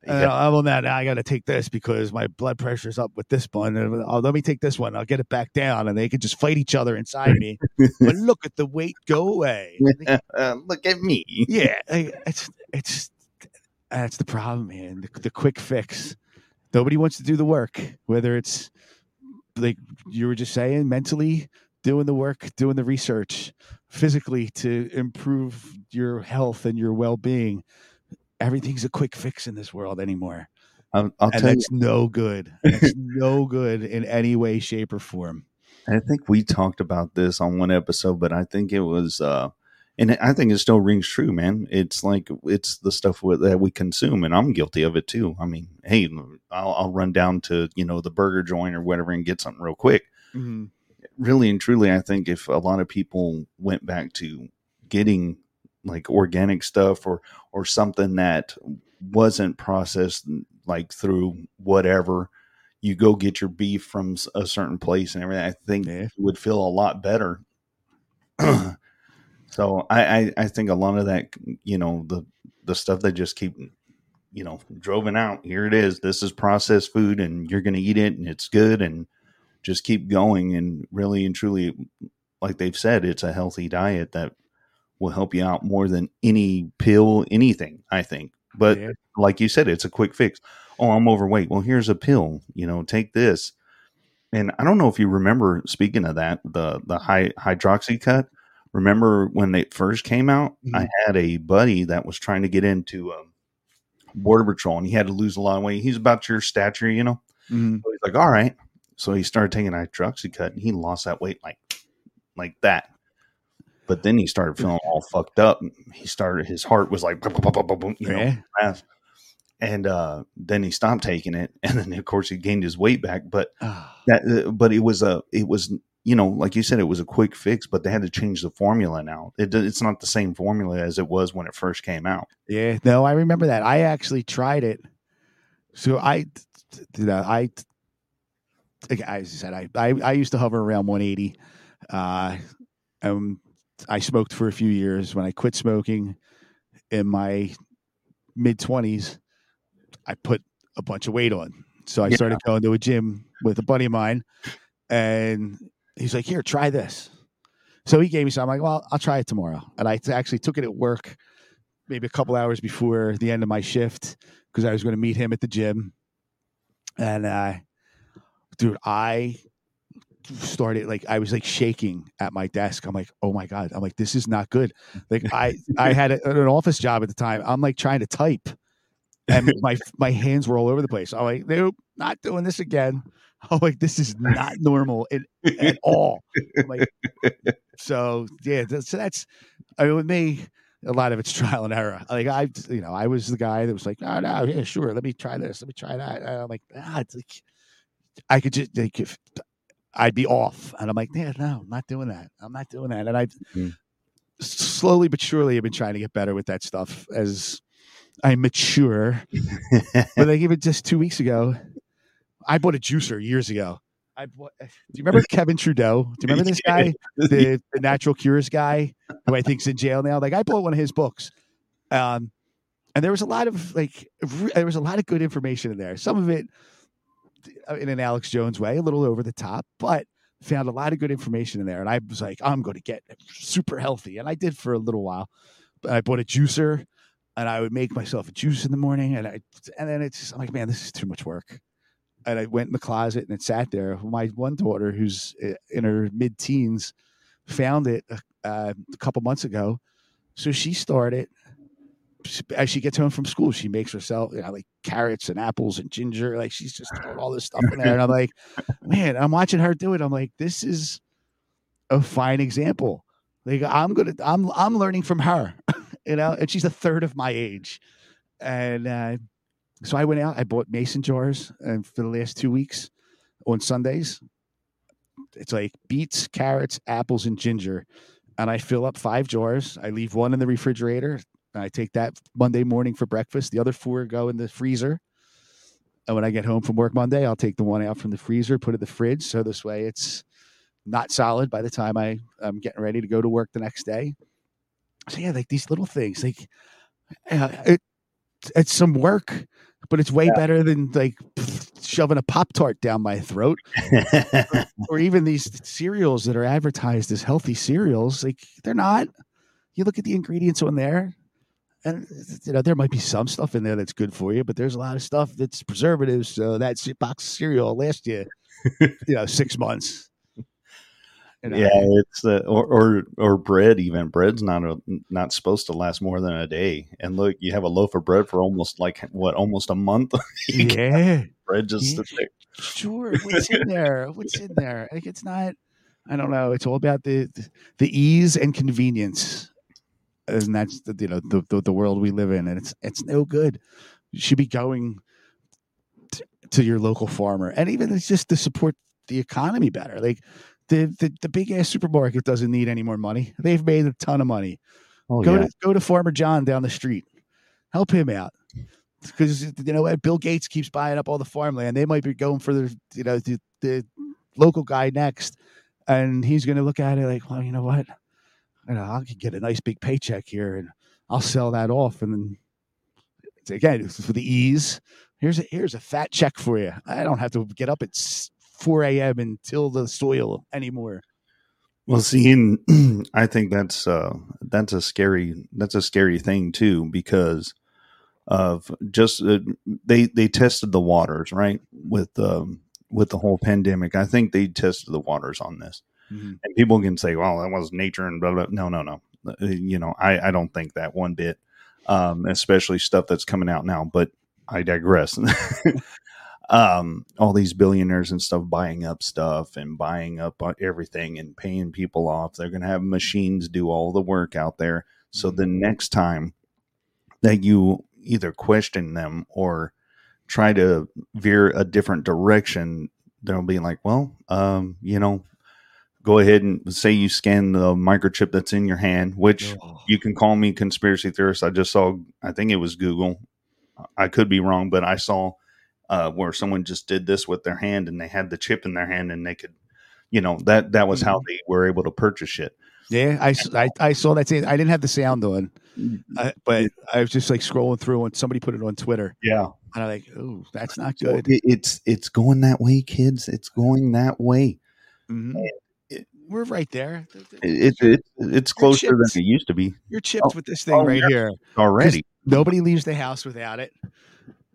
Uh, Yeah. well, now, now I got to take this because my blood pressure's up with this one. And, oh, let me take this one. I'll get it back down, and they could just fight each other inside me. (laughs) but look at the weight go away. (laughs) Uh, look at me. yeah, it's it's that's the problem, man. The, the quick fix. Nobody wants to do the work. Whether it's like you were just saying, mentally doing the work, doing the research, physically to improve your health and your well being. Everything's a quick fix in this world anymore. I'll, I'll and tell you. that's no good. That's (laughs) no good in any way, shape, or form. I think we talked about this on one episode, but I think it was, uh, and I think it still rings true, man. It's like it's the stuff with, that we consume, and I'm guilty of it too. I mean, hey, I'll, I'll run down to you know the burger joint or whatever and get something real quick. Mm-hmm. Really and truly, I think if a lot of people went back to getting like organic stuff or or something that wasn't processed like through whatever you go get your beef from a certain place and everything i think you would feel a lot better (clears throat) so I, I i think a lot of that you know the the stuff they just keep you know droving out here it is. This is processed food and you're going to eat it and it's good and just keep going. And really and truly like they've said it's a healthy diet that will help you out more than any pill anything i think. But Yeah. like you said it's a quick fix. Oh i'm overweight. Well here's a pill you know take this. And i don't know if you remember speaking of that the the high Hydroxycut remember when they first came out i had a buddy that was trying to get into um, border patrol and he had to lose a lot of weight he's about your stature you know Mhm. so he's like all right so he started taking Hydroxycut and he lost that weight like like that but then he started feeling all fucked up. He started his heart was like, boom, boom, boom, boom, boom, you know, Yeah. and uh, then he stopped taking it, (laughs) and then of course he gained his weight back. But that, uh, but it was a, it was you know, like you said, it was a quick fix, but they had to change the formula now. It, it's not the same formula as it was when it first came out. Yeah, no, I remember that. I actually tried it. So I, I, like I said, I, I, I used to hover around 180. Uh, um, I smoked for a few years. When I quit smoking in my mid 20s, I put a bunch of weight on. So I Yeah. started going to a gym with a buddy of mine, and he's like, "Here, try this." So he gave me some. I'm like, "Well, I'll try it tomorrow." And I actually took it at work, maybe a couple hours before the end of my shift, because I was going to meet him at the gym. And uh, dude, I started like I was like shaking at my desk. I'm like, "Oh my god!" I'm like, "This is not good." Like I I had a, an office job at the time. I'm like trying to type, and my my hands were all over the place. I'm like, "Nope, not doing this again." (laughs) I'm like, "This is not normal at, at all." I'm like, so yeah, so that's I mean, with me. A lot of it's (laughs) trial and error. Like I, you know, I was the guy that was like, "No, no, yeah, sure, let me try this, let me try that." And I'm like, ah, it's like I could just like if I'd be off, and I'm like, yeah, no, I'm not doing that. I'm not doing that. And I Mm. slowly but surely have been trying to get better with that stuff as I mature. (laughs) but like even just two weeks ago, I bought a juicer years ago. I bought, do you remember Kevin Trudeau? Do you remember (laughs) this guy, (laughs) the, the natural cures guy, who I think's in jail now? Like I bought one of his books, um, and there was a lot of like re- there was a lot of good information in there. Some of it uh, in an Alex Jones way, a little over the top, but found a lot of good information in there. And I was like, I'm going to get super healthy, and I did for a little while. But I bought a juicer, and I would make myself a juice in the morning, and I and then it's just, I'm like, man, this is too much work. And I went in the closet and it sat there. My one daughter, who's uh, in her mid teens, found it uh, a couple months ago. So she started as she gets home from school, she makes herself, you know, like carrots and apples and ginger. Like she's just throwing all this stuff in there. And I'm like, man, I'm watching her do it. I'm like, this is a fine example. Like I'm gonna, I'm, I'm learning from her, (laughs) you know, and she's a third of my age. And uh, so I went out, I bought mason jars and for the last two weeks on Sundays. It's like beets, carrots, apples, and ginger. And I fill up five jars. I leave one in the refrigerator. And I take that Monday morning for breakfast. The other four go in the freezer. And when I get home from work Monday, I'll take the one out from the freezer, put it in the fridge. So this way it's not solid by the time I, I'm getting ready to go to work the next day. So yeah, like these little things, like uh, it, it's some work, but it's way Yeah. better than like shoving a Pop Tart down my throat or, (laughs) or even these cereals that are advertised as healthy cereals. Like they're not. You look at the ingredients on there, and you know there might be some stuff in there that's good for you, but there's a lot of stuff that's preservatives. So that box of cereal will last you, you know, six months. You know? Yeah, it's the or, or or bread. Even bread's not a, not supposed to last more than a day. And look, you have a loaf of bread for almost like what, almost a month. (laughs) You can have yeah. bread just Yeah. Sure. What's in there? What's in there? Like it's not. I don't know. It's all about the the ease and convenience, and that's the you know the the, the world we live in, and it's it's no good. You should be going to your local farmer, and even it's just to support the economy better. Like the the, the big ass supermarket doesn't need any more money. They've made a ton of money. Oh go yeah, to go to Farmer John down the street. Help him out. Because you know what, Bill Gates keeps buying up all the farmland. They might be going for the you know the, the local guy next, and he's going to look at it like, well, you know what, you know, I could get a nice big paycheck here, and I'll sell that off, and then again for the ease. Here's a here's a fat check for you. I don't have to get up at s- four a.m. and till the soil anymore. Well, see, and (clears throat) I think that's uh, that's a scary that's a scary thing too because of just uh, they they tested the waters right with um, with the whole pandemic. I think they tested the waters on this, Mhm. and people can say, "Well, that was nature," and blah blah. No, no, no. Uh, You know, I I don't think that one bit, um, especially stuff that's coming out now. But I digress. (laughs) um, all these billionaires and stuff buying up stuff and buying up everything and paying people off. They're going to have machines do all the work out there. So the next time that you either question them or try to veer a different direction, they'll be like, well, um, you know, go ahead and say you scan the microchip that's in your hand, which Oh. you can call me conspiracy theorist. I just saw, I think it was Google. I could be wrong, but I saw uh, where someone just did this with their hand and they had the chip in their hand and they could, you know, that that was how they were able to purchase it. Yeah, I I saw that. Thing. I didn't have the sound on, I, but I was just like scrolling through and somebody put it on Twitter. Yeah, And I'm like, oh, that's not So good. it- it's it's going that way, kids. It's going that way. Mhm. We're right there. It, it, it it's closer than it used to be You're chipped Oh, with this thing oh, right yeah. here. already. Nobody leaves the house without it.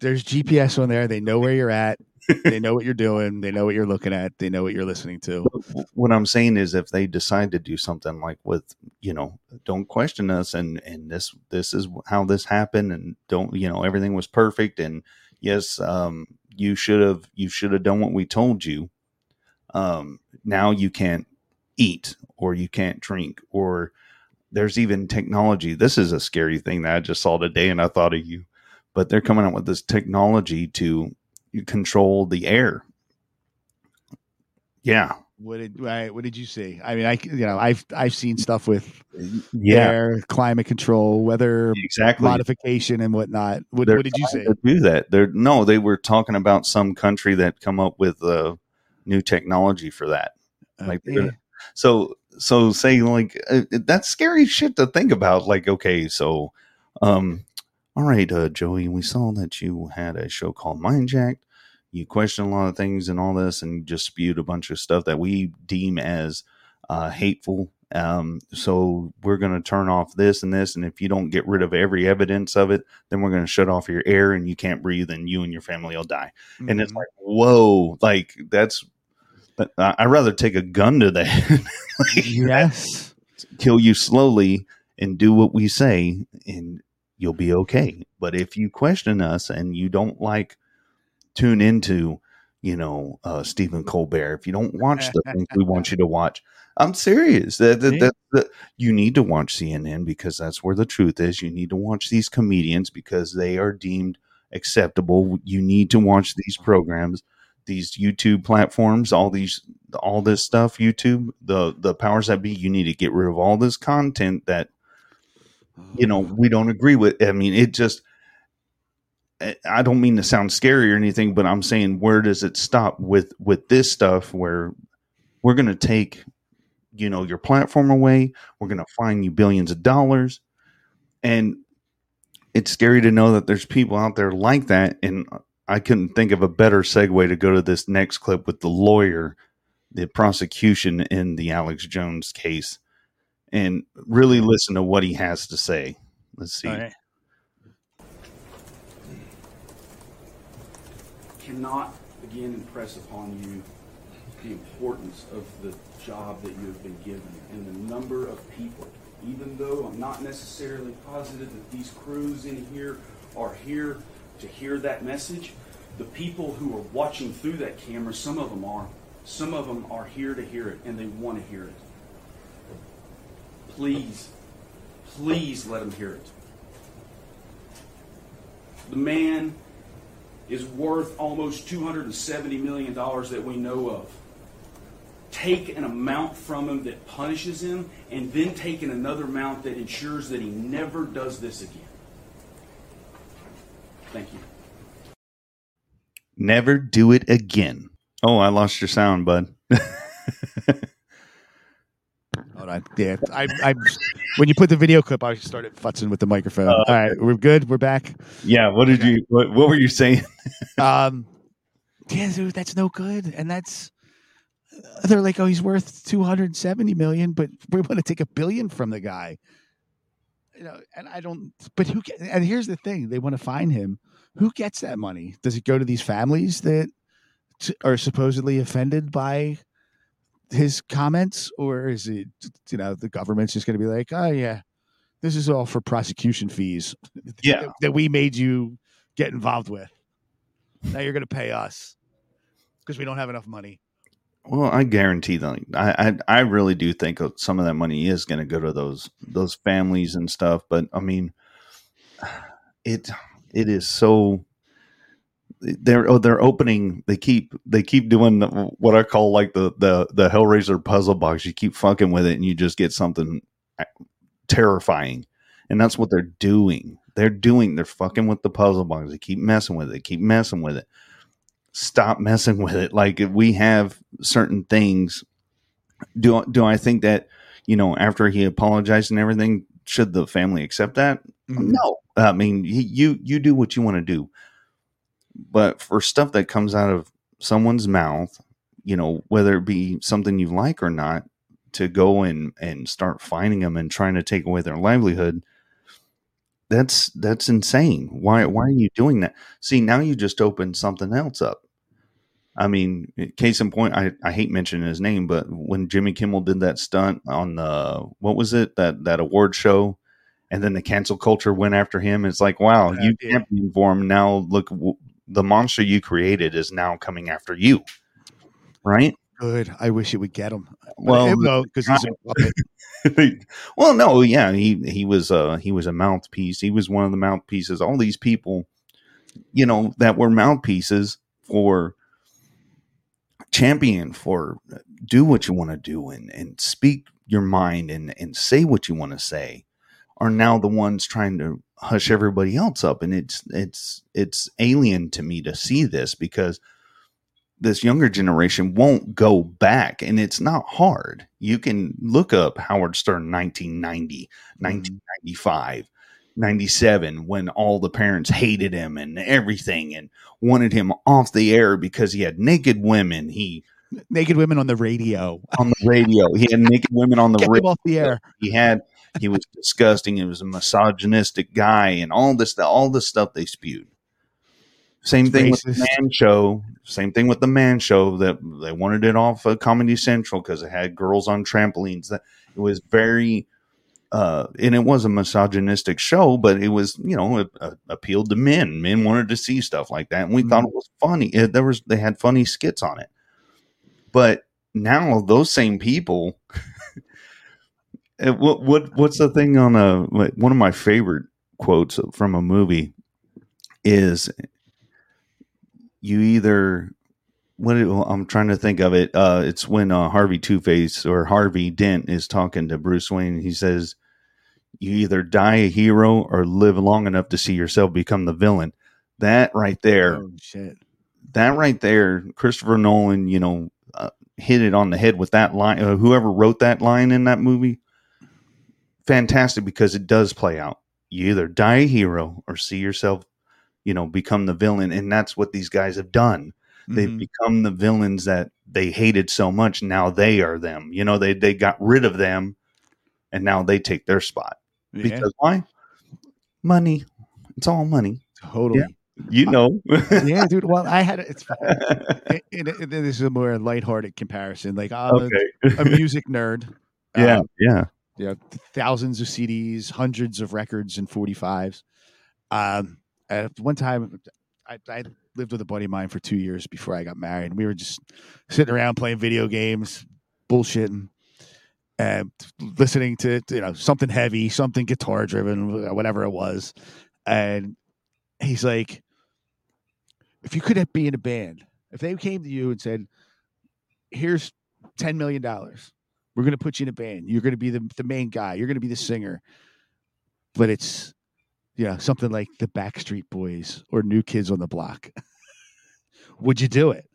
There's GPS on there. They know where you're at. they know what you're doing. They know what you're looking at. They know what you're listening to. What I'm saying is, if they decide to do something like with, you know, don't question us, and and this this is how this happened, and don't, you know, everything was perfect, and yes, um, you should have you should have done what we told you. Um, now you can't eat or you can't drink or there's even technology. This is a scary thing that I just saw today, and I thought of you. But they're coming out with this technology to control the air. Yeah, What did right, what did you see? I mean, I you know I've I've seen stuff with yeah, air, climate control, weather exactly. modification, and whatnot. What, what did you say? do that? They're no, they were talking about some country that come up with uh, new technology for that. Like, Uh, so so say like uh, that's scary shit to think about. Like, okay, so um, all right, uh, Joey, we saw that you had a show called Mindjacked. You questioned a lot of things and all this, and you just spewed a bunch of stuff that we deem as uh, hateful. Um, so we're going to turn off this and this, and if you don't get rid of every evidence of it, then we're going to shut off your air, and you can't breathe, and you and your family will die. And it's Mhm. like, whoa, like that's. I'd rather take a gun to the (laughs) head, like, yes. kill you slowly, and do what we say, and you'll be okay. But if you question us and you don't like tune into, you know, uh, Stephen Colbert, if you don't watch the things we want you to (laughs) watch, I'm serious. That, that, that, that- you need to watch CNN because that's where the truth is. You need to watch these comedians because they are deemed acceptable. You need to watch these programs, these YouTube platforms, all these, all this stuff. YouTube, the the powers that be. You need to get rid of all this content that you know we don't agree with. I mean, it just I- I don't mean to sound scary or anything, but I'm saying where does it stop with with this stuff where we're going to take you know your platform away, we're going to fine you billions of dollars, and it's scary to know that there's people out there like that. And I couldn't think of a better segue to go to this next clip with the lawyer, the prosecution in the Alex Jones case, and really listen to what he has to say. Let's see. cannot again impress upon you the importance of the job that you have been given and the number of people. Even though I'm not necessarily positive that these crews in here are here to hear that message, the people who are watching through that camera, some of them are, some of them are here to hear it and they want to hear it. Please, please let him hear it. The man is worth almost $270 million that we know of. Take an amount from him that punishes him, and then taking another amount that ensures that he never does this again. Thank you. Never do it again. Oh, I lost your sound, bud. (laughs) Yeah, I, I, when you put the video clip, I started futzing with the microphone. Uh, All right, we're good. We're back. Yeah. What did you? What, what were you saying? (laughs) Um, yeah, dude, that's no good, and that's they're like, oh, he's worth two hundred seventy million, but we want to take a billion from the guy. You know, and I don't. But who? Get, and here's the thing: they want to find him. Who gets that money? Does it go to these families that t- are supposedly offended by his comments, or is it, you know, the government's just going to be like, oh yeah, this is all for prosecution fees, (laughs) Yeah. that, that we made you get involved with. Now you're going to pay us because we don't have enough money. Well, I guarantee that I, I I really do think some of that money is going to go to those those families and stuff. But I mean, (sighs) it it is so they're oh, they're opening. They keep they keep doing what I call like the the the Hellraiser puzzle box. You keep fucking with it, and you just get something uh, terrifying. And that's what they're doing. They're doing. They're fucking with the puzzle box. They keep messing with it. They keep messing with it stop messing with it. Like if we have certain things, do do I think that you know after he apologized and everything, should the family accept that? Mm-hmm. No, I mean he, you you do what you want to do, but for stuff that comes out of someone's mouth, you know whether it be something you like or not, to go and and start finding them and trying to take away their livelihood that's that's insane. Why why are you doing that? See now you just opened something else up. I mean case in point i, I hate mentioning his name but when jimmy kimmel did that stunt on the what was it? That that award show and then the cancel culture went after him it's like wow you championed for him. Now look the monster you created is now coming after you right Good. I wish it would get him. Well, because he's a puppet. (laughs) well, no, yeah, he he was uh he was a mouthpiece. He was one of the mouthpieces. All these people, you know, that were mouthpieces for champion for do what you want to do and and speak your mind and and say what you want to say are now the ones trying to hush everybody else up. And it's it's it's alien to me to see this because this younger generation won't go back. And it's not hard. You can look up howard stern 1990 1995 mm-hmm. 97 when all the parents hated him and everything and wanted him off the air because he had naked women. He naked women on the radio. On the radio. He had naked women on the (laughs) radio off the air. he had he was disgusting he was a misogynistic guy and all this all the stuff they spewed same thing with the man show. Same thing with the man show that they wanted it off of Comedy Central because it had girls on trampolines. That it was very, uh, and it was a misogynistic show, but it was you know it, uh, appealed to men. Men wanted to see stuff like that, and we thought it was funny. It, there was they had funny skits on it, but now those same people. What what what's the thing on a one of my favorite quotes from a movie is you either what it, I'm trying to think of it. Uh, it's when uh, Harvey Two Face or Harvey Dent is talking to Bruce Wayne. He says, "You either die a hero or live long enough to see yourself become the villain." that right there, Oh shit. that right there, Christopher Nolan, you know, uh, hit it on the head with that line. Uh, whoever wrote that line in that movie, fantastic because it does play out. You either die a hero or see yourself, you know, become the villain, and that's what these guys have done. They've Mhm. become the villains that they hated so much. Now they are them. You know, they they got rid of them, and now they take their spot. Yeah. Because why? Money. It's all money. Totally. You know. yeah, dude. Well, I had it's. (laughs) fun. it, it, it- this is a more lighthearted comparison. Like I'm a- a, music nerd. (laughs) Yeah, Um, yeah. Yeah, thousands of CDs, hundreds of records and 45s. Um, at one time, I, I lived with a buddy of mine for two years before I got married. We were just sitting around playing video games, bullshitting, and listening to you know something heavy, something guitar driven, whatever it was. And he's like, "If you could be in a band, if they came to you and said, "Here's ten million dollars." We're going to put you in a band. You're going to be the, the main guy. You're going to be the singer. But it's, you know, something like the Backstreet Boys or New Kids on the Block. (laughs) Would you do it?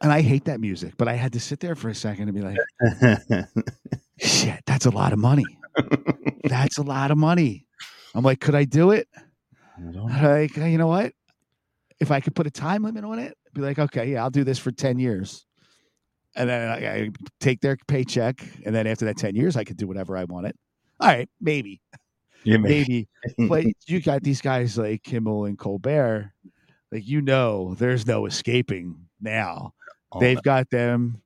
And I hate that music, but I had to sit there for a second and be like, (laughs) shit, that's a lot of money. that's a lot of money. I'm like, could I do it? Like, you know what? If I could put a time limit on it, be like, okay, yeah, I'll do this for 10 years and then I, I take their paycheck, and then after that ten years, I could do whatever I wanted. All right, maybe, (laughs) Yeah, maybe. (laughs) but you got these guys like Kimmel and Colbert, like you know, there's no escaping now. Oh, They've no. got them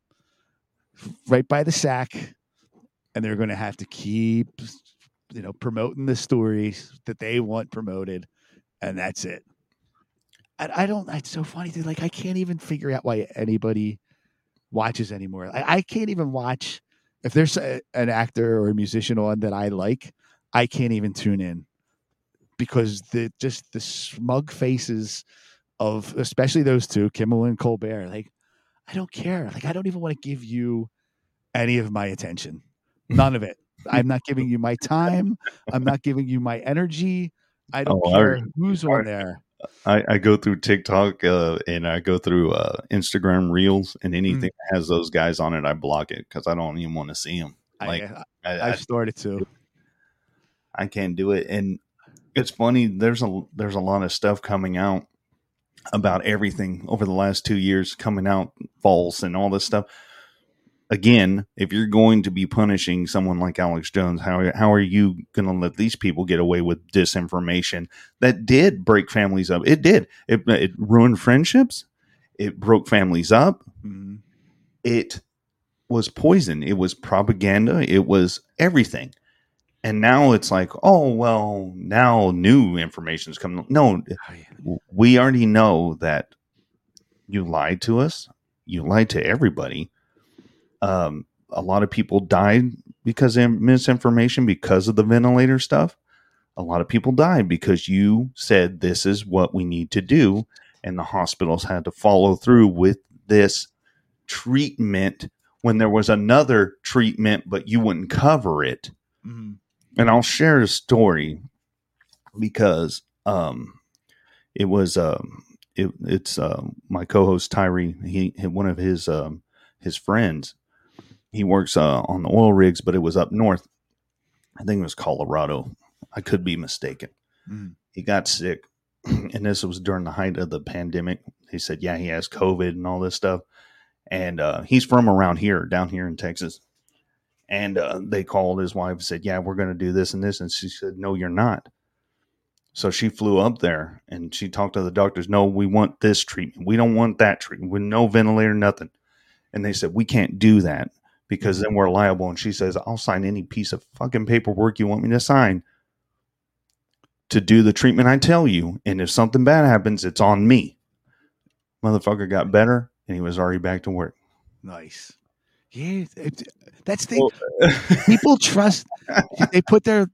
right by the sack, and they're going to have to keep, you know, promoting the stories that they want promoted, and that's it. I, I don't. It's so funny, dude. Like I can't even figure out why anybody watches anymore. I, I can't even watch if there's a, an actor or a musician on that I like. I can't even tune in because the just the smug faces of especially those two, Kimmel and Colbert. Like I don't care. Like I don't even want to give you any of my attention. None of it. I'm not giving you my time. I'm not giving you my energy. I (laughs) don't Oh, care who's on there. I, I go through TikTok uh, and I go through uh, Instagram Reels, and anything that has those guys on it, I block it because I don't even want to see them. Like I, I, I I, started to. I can't do it, and it's funny. There's a there's a lot of stuff coming out about everything over the last two years, coming out false and all this stuff. Again, if you're going to be punishing someone like Alex Jones, how how are you going to let these people get away with disinformation that did break families up? It did. It, it ruined friendships. It broke families up. Mhm. It was poison. It was propaganda. It was everything. And now it's like, oh well, now new information is coming. No, we already know that you lied to us. You lied to everybody. Um, a lot of people died because of misinformation because of the ventilator stuff. A lot of people died because you said this is what we need to do, and the hospitals had to follow through with this treatment when there was another treatment, but you wouldn't cover it. Mhm. And I'll share a story because um, it was um, it, it's uh, my co-host Tyree. He one of his um, his friends. He works uh, on the oil rigs, but it was up north. I think it was Colorado. I could be mistaken. Mm. He got sick, (clears throat) and this was during the height of the pandemic. He said, "Yeah, he has COVID and all this stuff." And uh, he's from around here, down here in Texas. And uh, they called his wife and said, "Yeah, we're going to do this and this." And she said, "No, you're not." So she flew up there and she talked to the doctors. No, we want this treatment. We don't want that treatment. With no ventilator, nothing. And they said we can't do that because then we're liable. And she says, "I'll sign any piece of fucking paperwork you want me to sign to do the treatment I tell you. And if something bad happens, it's on me." Motherfucker got better and he was already back to work. Nice. Yeah, it, that's the thing. (laughs) People trust. They put their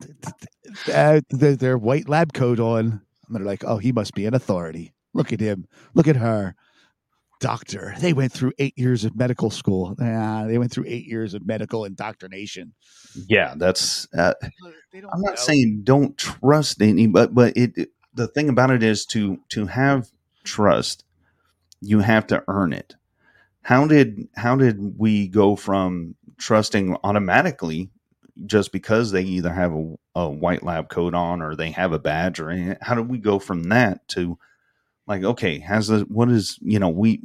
uh, their, their white lab coat on, and they're like, "Oh, he must be an authority. Look at him. Look at her, doctor. They went through eight years of medical school. Yeah, they went through eight years of medical indoctrination. Yeah, that's. Uh, I'm not know. saying don't trust any, but but it, it- the thing about it is to to have trust, you have to earn it. How did how did we go from trusting automatically just because they either have a, a white lab coat on or they have a badge or anything? How did we go from that to like okay, has the what is you know we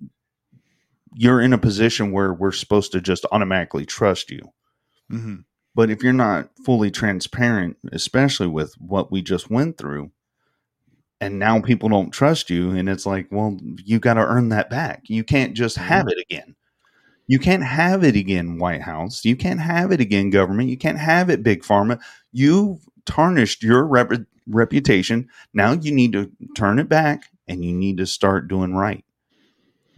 you're in a position where we're supposed to just automatically trust you. Mm-hmm. But if you're not fully transparent, especially with what we just went through, and now people don't trust you, and it's like, well, you got to earn that back. You can't just have it again. You can't have it again, White House. You can't have it again, government. You can't have it, Big Pharma. You've tarnished your rep- reputation. Now you need to turn it back and you need to start doing right.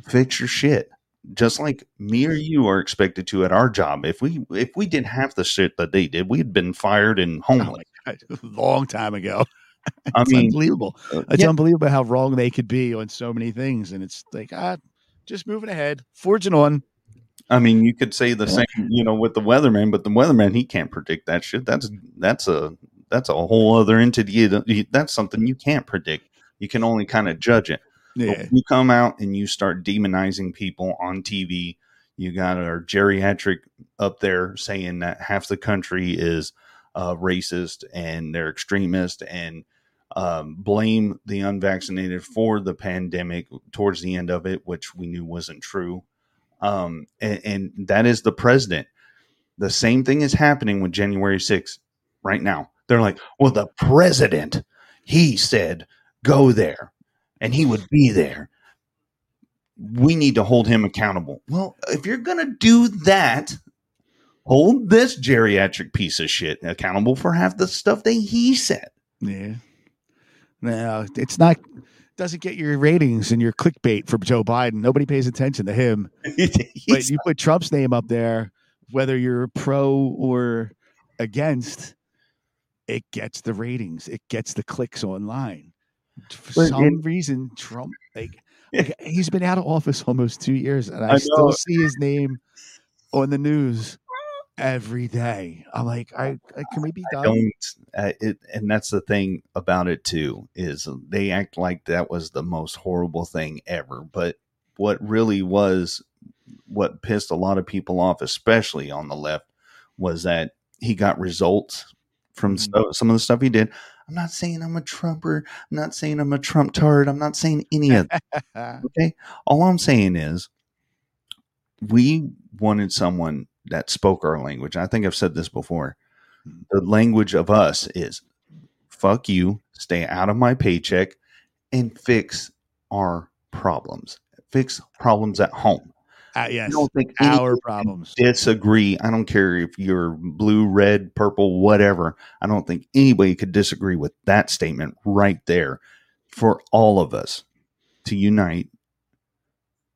Fix your shit just like me or you are expected to at our job. If we if we didn't have the shit that they did, we'd been fired and (laughs) homeless a (laughs) long time ago. (laughs) I it's mean, unbelievable. uh, It's yeah. unbelievable how wrong they could be on so many things, and it's like ah, just moving ahead, forging on. I mean, you could say the same, you know, with the weatherman, but the weatherman he can't predict that shit. That's that's a that's a whole other entity. That's something you can't predict. You can only kind of judge it. Yeah. you come out and you start demonizing people on TV. You got our geriatric up there saying that half the country is uh, racist and they're extremist and um, blame the unvaccinated for the pandemic towards the end of it, which we knew wasn't true. Um, and, and that is the president. The same thing is happening with January 6th right now. They're like, well, the president, he said, go there and he would be there. We need to hold him accountable. Well, if you're going to do that, hold this geriatric piece of shit accountable for half the stuff that he said. Yeah. No, it's not. Doesn't get your ratings and your clickbait for Joe Biden. Nobody pays attention to him. (laughs) but you put Trump's name up there, whether you're pro or against, it gets the ratings. It gets the clicks online. For But some it- reason, Trump like, (laughs) like, he's been out of office almost two years, and I, I still see his name on the news every day. I'm like, I, I can we be I done? don't uh, it, and that's the thing about it too is they act like that was the most horrible thing ever. But what really was what pissed a lot of people off especially on the left was that he got results from sto- some of the stuff he did i'm not saying i'm a trumper. I'm not saying i'm a trump tard. I'm not saying any of that (laughs) okay? All i'm saying is we wanted someone that spoke our language. I think i've said this before. Hmm. The language of us is fuck you, stay out of my paycheck, and fix our problems. Fix problems at home. Uh, yes, I don't think our problems. Disagree. I don't care if you're blue, red, purple, whatever. I don't think anybody could disagree with that statement right there for all of us to unite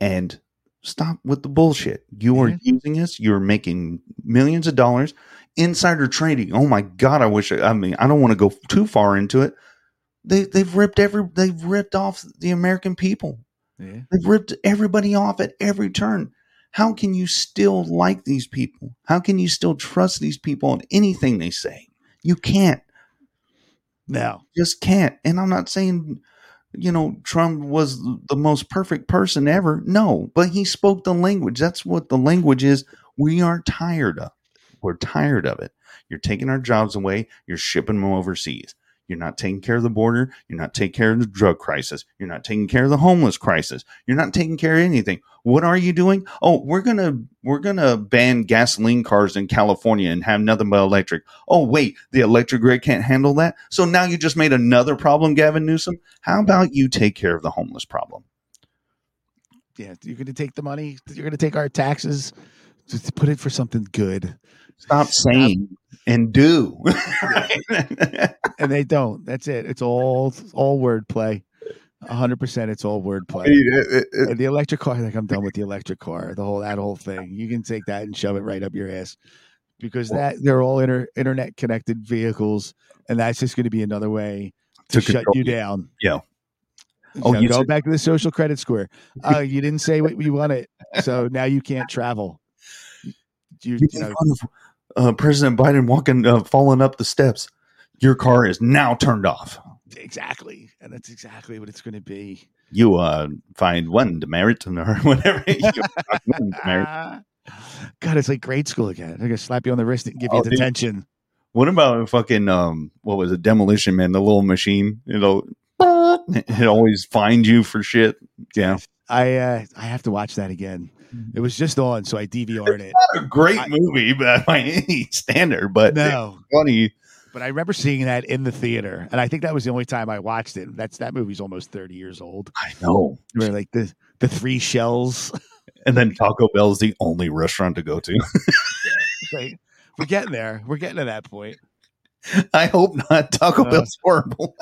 and stop with the bullshit. You are using us. You're making millions of dollars. Insider trading. Oh my god! I wish. I mean, I don't want to go too far into it. They they've ripped every. They've ripped off the American people. Yeah. They've ripped everybody off at every turn. How can you still like these people? How can you still trust these people on anything they say? You can't. No. Just can't. And I'm not saying, you know, Trump was the most perfect person ever. No, but he spoke the language. That's what the language is. We are tired of. We're tired of it. You're taking our jobs away. You're shipping them overseas. You're not taking care of the border. You're not taking care of the drug crisis. You're not taking care of the homeless crisis. You're not taking care of anything. What are you doing? Oh, we're gonna we're gonna ban gasoline cars in California and have nothing but electric. Oh, wait, the electric grid can't handle that. So now you just made another problem, Gavin Newsom. How about you take care of the homeless problem? Yeah, you're going to take the money. You're going to take our taxes. Just put it for something good. Stop saying and do. and they don't. That's it. It's all all wordplay. hundred percent. It's all wordplay. And the electric car. Like I'm done with the electric car. The whole that whole thing. You can take that and shove it right up your ass because that they're all inter, internet connected vehicles, and that's just going to be another way to, To shut you down. Yeah. Oh, Oh, you go said- back to the social credit score. (laughs) Uh, you didn't say what you wanted, so now you can't travel. You, You know, uh, President Biden walking, uh, falling up the steps. Your car is now turned off. exactly, and that's exactly what it's going to be. You uh, find one demerit or (laughs) whatever. you (laughs) one demerit. God, it's like grade school again. They're gonna slap you on the wrist and give Oh, you dude. detention. What about fucking um? What was it? Demolition Man, the little machine. It'll (laughs) it always find you for shit. Yeah, I uh, I have to watch that again. It was just on, so I DVR'd it. not a great movie (laughs) by any standard, but No. funny. But I remember seeing that in the theater, and I think that was the only time I watched it. That's that movie's almost thirty years old. I know. Where like the the three shells. And then Taco Bell is the only restaurant to go to. (laughs) (laughs) Like, we're getting there. We're getting to that point. I hope not. Taco Uh, Bell's horrible.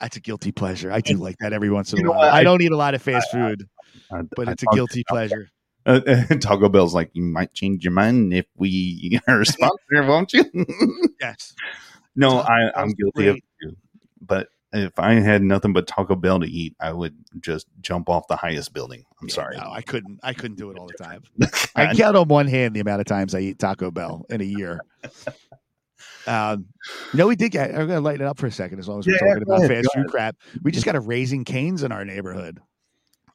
That's a guilty pleasure. I do like that every once in You a while. I I- don't eat a lot of fast I- food, I- but I it's a guilty pleasure. Uh, (laughs) Taco Bell's like, you might change your mind if we (laughs) are a sponsor, won't you? (laughs) Yes. no, I, I'm Bell's guilty of great. it too. But if I had nothing but Taco Bell to eat, I would just jump off the highest building. I'm sorry. No, I couldn't. I couldn't do it all the time. I count on one hand the amount of times I eat Taco Bell in a year. Um, you know, we did get. I'm going to lighten it up for a second, as long as we're Yeah, talking about ahead, fast food crap. We just got a Raising Cane's in our neighborhood.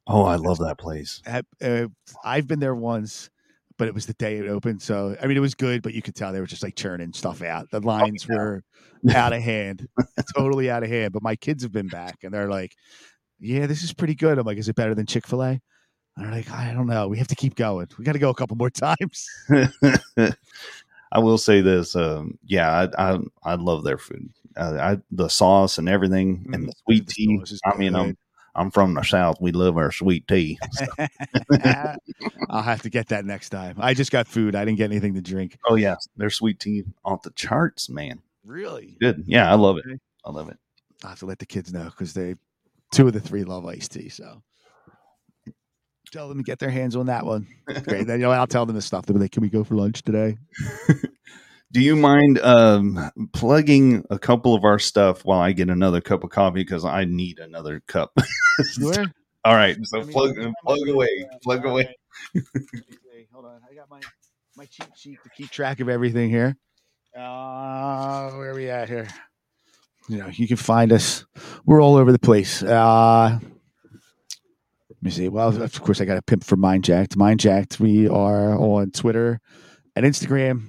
Oh, I love that place. Uh, uh, I've been there once, but it was the day it opened. So I mean, it was good, but you could tell they were just like churning stuff out. The lines were (laughs) out of hand, totally out of hand. But my kids have been back, and they're like, "Yeah, this is pretty good." I'm like, "Is it better than Chick Fil A?" They're like, "I don't know. We have to keep going. We got to go a couple more times." (laughs) I will say this. Um, yeah, I, I I love their food. Uh, I the sauce and everything, and the sweet the tea. I mean, good. I'm from the south. We love our sweet tea. (laughs) So- (laughs) I'll have to get that next time. I just got food. I didn't get anything to drink. oh yeah, their sweet tea off the charts, man. Really? Good. Yeah, I love it. I love it. I'll have to let the kids know because they two of the three love iced tea. So tell them to get their hands on that one. (laughs) Great. Then you know I'll tell them the stuff. They'll be like, "Can we go for lunch today?" Do you mind um, plugging a couple of our stuff while I get another cup of coffee because I need another cup? (laughs) Sure. All right, so Let me- plug plug away, plug away. Hold on. I got my my cheat sheet to keep track of everything here. Uh, where are we at here? You know, you can find us. We're all over the place. Uh, let me see. Well, of course, I got a pimp for MindJacked. MindJacked. We are on Twitter and Instagram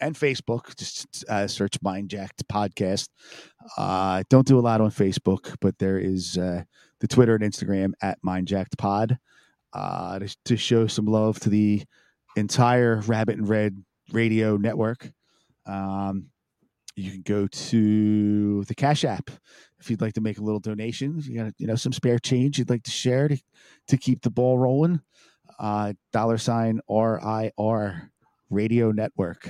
and Facebook. Just uh, search MindJacked Podcast. Uh, don't do a lot on Facebook, but there is uh, the Twitter and Instagram at MindJacked Pod uh, to, to show some love to the entire Rabbit In Red radio network. Um, you can go to the Cash App if you'd like to make a little donation. You got you know some spare change you'd like to share to, to keep the ball rolling. Uh, dollar sign R I R Radio Network.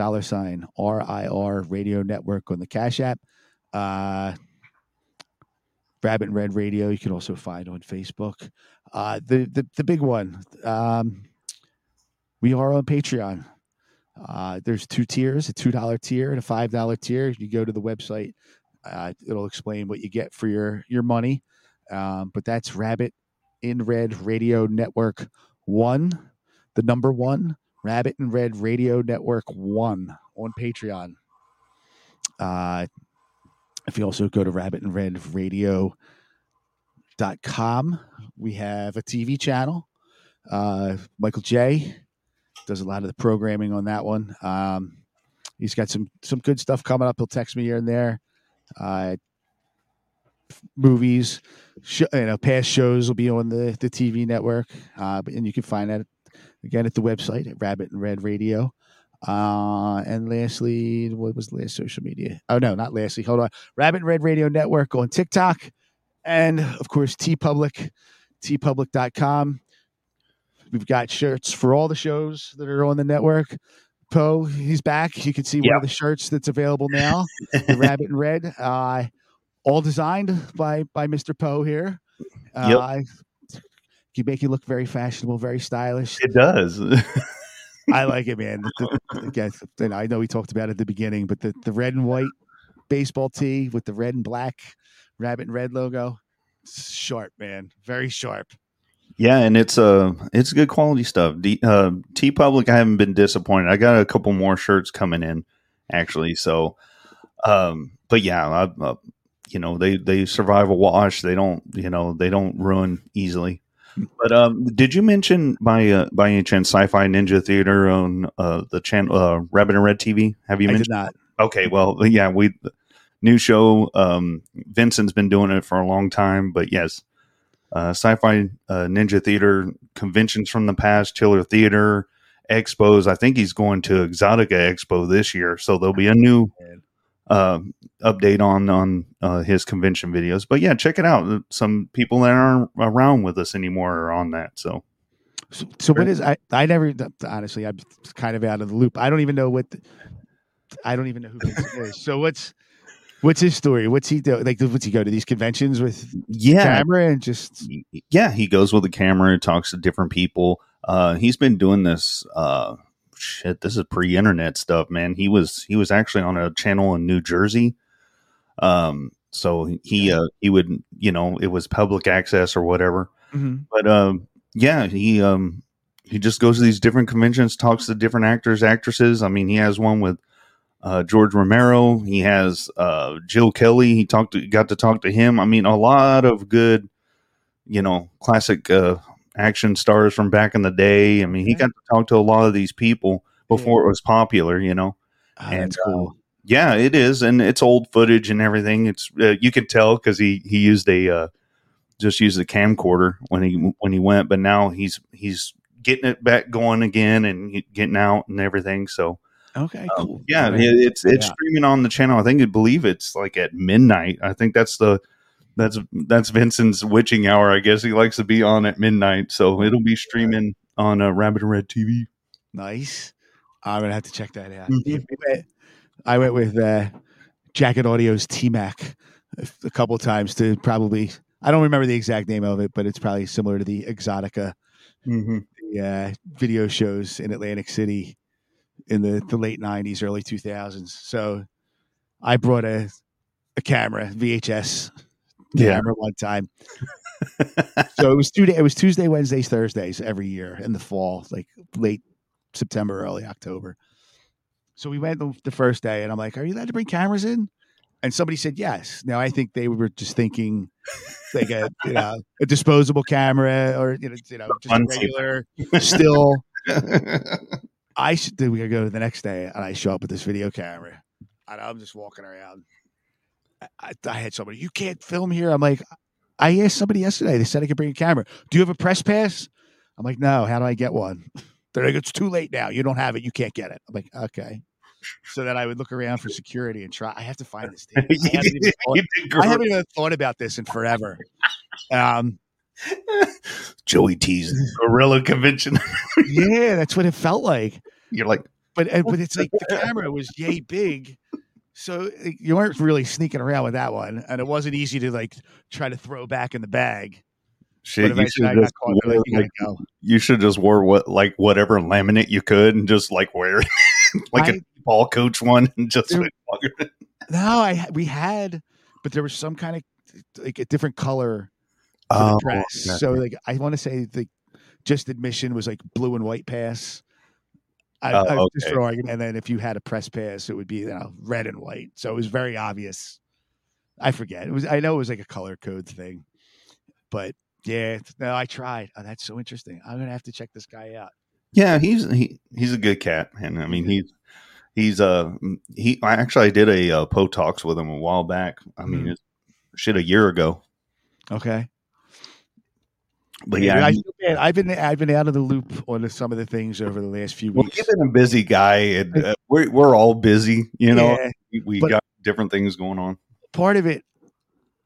Dollar sign R I R Radio Network on the Cash App. Uh, Rabbit Red Radio. You can also find on Facebook. Uh, the, the the big one. Um, we are on Patreon. Uh, there's two tiers: a two dollar tier and a five dollar tier. You go to the website; uh, it'll explain what you get for your your money. Um, but that's Rabbit in Red Radio Network One, the number one Rabbit In Red Radio Network One on Patreon. Uh, if you also go to Rabbit In Red Radio dot com, we have a TV channel. Uh, Michael J does a lot of the programming on that one. Um, he's got some some good stuff coming up. He'll text me here and there. Uh, movies, sh- you know, past shows will be on the the TV network, uh, and you can find that again at the website at Rabbit In Red Radio. Uh, and lastly, what was the last social media? Oh no, not lastly. Hold on, Rabbit In Red Radio Network on TikTok, and of course T Public, teepublic.com. We've got shirts for all the shows that are on the network. Poe, he's back. You can see one of the shirts that's available now. the (laughs) Rabbit In Red, uh, all designed by by Mr. Poe here. Uh, You make you look very fashionable, very stylish. It does. (laughs) I like it, (laughs) man. The- the- again, and I know we talked about it at the beginning, but the, the red and white baseball tee with the red and black rabbit in red logo, sharp, man. Very sharp. Yeah, and it's uh it's good quality stuff. D, uh, TeePublic, I haven't been disappointed. I got a couple more shirts coming in actually, so um but yeah, I, uh, you know they they survive a wash. They don't you know they don't ruin easily. But um, did you mention by uh, by any chance Sci-Fi Ninja Theater on uh, the channel uh, Rabbit In Red TV? Have you I mentioned? not. Okay, well, yeah, we new show. Um, Vincent's been doing it for a long time, but yes, uh, Sci-Fi uh, Ninja Theater conventions from the past, Chiller Theater expos. I think he's going to Exotica Expo this year, so there'll be a new uh, update on on uh, his convention videos. But yeah, check it out. Some people that aren't around with us anymore are on that. So So, so what is I? I never honestly. I'm kind of out of the loop. I don't even know what. The, I don't even know who (laughs) is. So what's what's his story? What's he do? Like, what's he go to these conventions with? Yeah. camera and just yeah, he goes with the camera, and talks to different people. Uh, he's been doing this. Uh, shit, this is pre-internet stuff, man. He was he was actually on a channel in New Jersey. Um, so he uh, he would you know it was public access or whatever. Mhm. But um, yeah, he um he just goes to these different conventions, talks to different actors, actresses. I mean, he has one with uh, George Romero. He has uh, Jim Kelly. He talked to, got to talk to him. I mean, a lot of good, you know, classic uh, action stars from back in the day. I mean, he got to talk to a lot of these people before it was popular. You know, Oh, that's cool. yeah, it is, and it's old footage and everything. It's uh, you can tell because he he used a uh, just used a camcorder when he when he went, but now he's he's getting it back going again and getting out and everything. So Okay, cool. Um, yeah, All right. it- it's it's Yeah. streaming on the channel. I think I believe it's like at midnight. I think that's the that's that's Vincent's witching hour. I guess he likes to be on at midnight, so it'll be streaming on uh, Rabbit In Red TV. Nice. I'm gonna have to check that out. Mhm. I went with uh, Jacket Audio's T Mac a, a couple times to probably. I don't remember the exact name of it, but it's probably similar to the Exotica Mm-hmm. the, uh, video shows in Atlantic City in the, the late '90s, early 2000s. So I brought a a camera, VHS Yeah. camera, one time. so it was two. It was Tuesday, Wednesdays, Thursdays every year in the fall, like late September, early October. So we went the, the first day, and I'm like, "Are you allowed to bring cameras in?" And somebody said yes. Now I think they were just thinking like a you know a disposable camera or you know, you know just a Fun regular still. (laughs) I should. Then we go to the next day, and I show up with this video camera, and I'm just walking around. I, I, had somebody, you can't film here. I'm like, I asked somebody yesterday. They said I could bring a camera. Do you have a press pass? I'm like, no. How do I get one? (laughs) They're like, it's too late now. You don't have it. You can't get it. I'm like, okay. So then I would look around for security and try. I have to find this (laughs) thing. I haven't even thought, I haven't even thought about this in forever. Um, Joey T's Gorilla Convention. yeah, that's what it felt like. You're like, But uh, but it's like the camera was yay big, so uh, you weren't really sneaking around with that one, and it wasn't easy to like try to throw back in the bag. shit. You should just caught. They're like, wore, "You like, go." you should just wore what like whatever laminate you could and just like wear (laughs) like a I- ball coach one and just There- like. No, I we had, but there was some kind of like a different color for Oh, the dress. So like I want to say the just admission was like blue and white pass. I, Oh, I just okay. argument, and then if you had a press pass, it would be you know red and white. So it was very obvious. I forget. It was. I know it was like a color code thing, but yeah. No, I tried. Oh, that's so interesting. I'm gonna have to check this guy out. Yeah, he's he, he's a good cat, and I mean he's he's uh he I actually did a uh, po talks with him a while back. I mean, Mhm. shit a year ago, Okay. But yeah, I feel bad. I've been I've been out of the loop on some of the things over the last few well, weeks. you've been a busy guy, and uh, we're we're all busy, you know. Yeah, we we got different things going on. part of it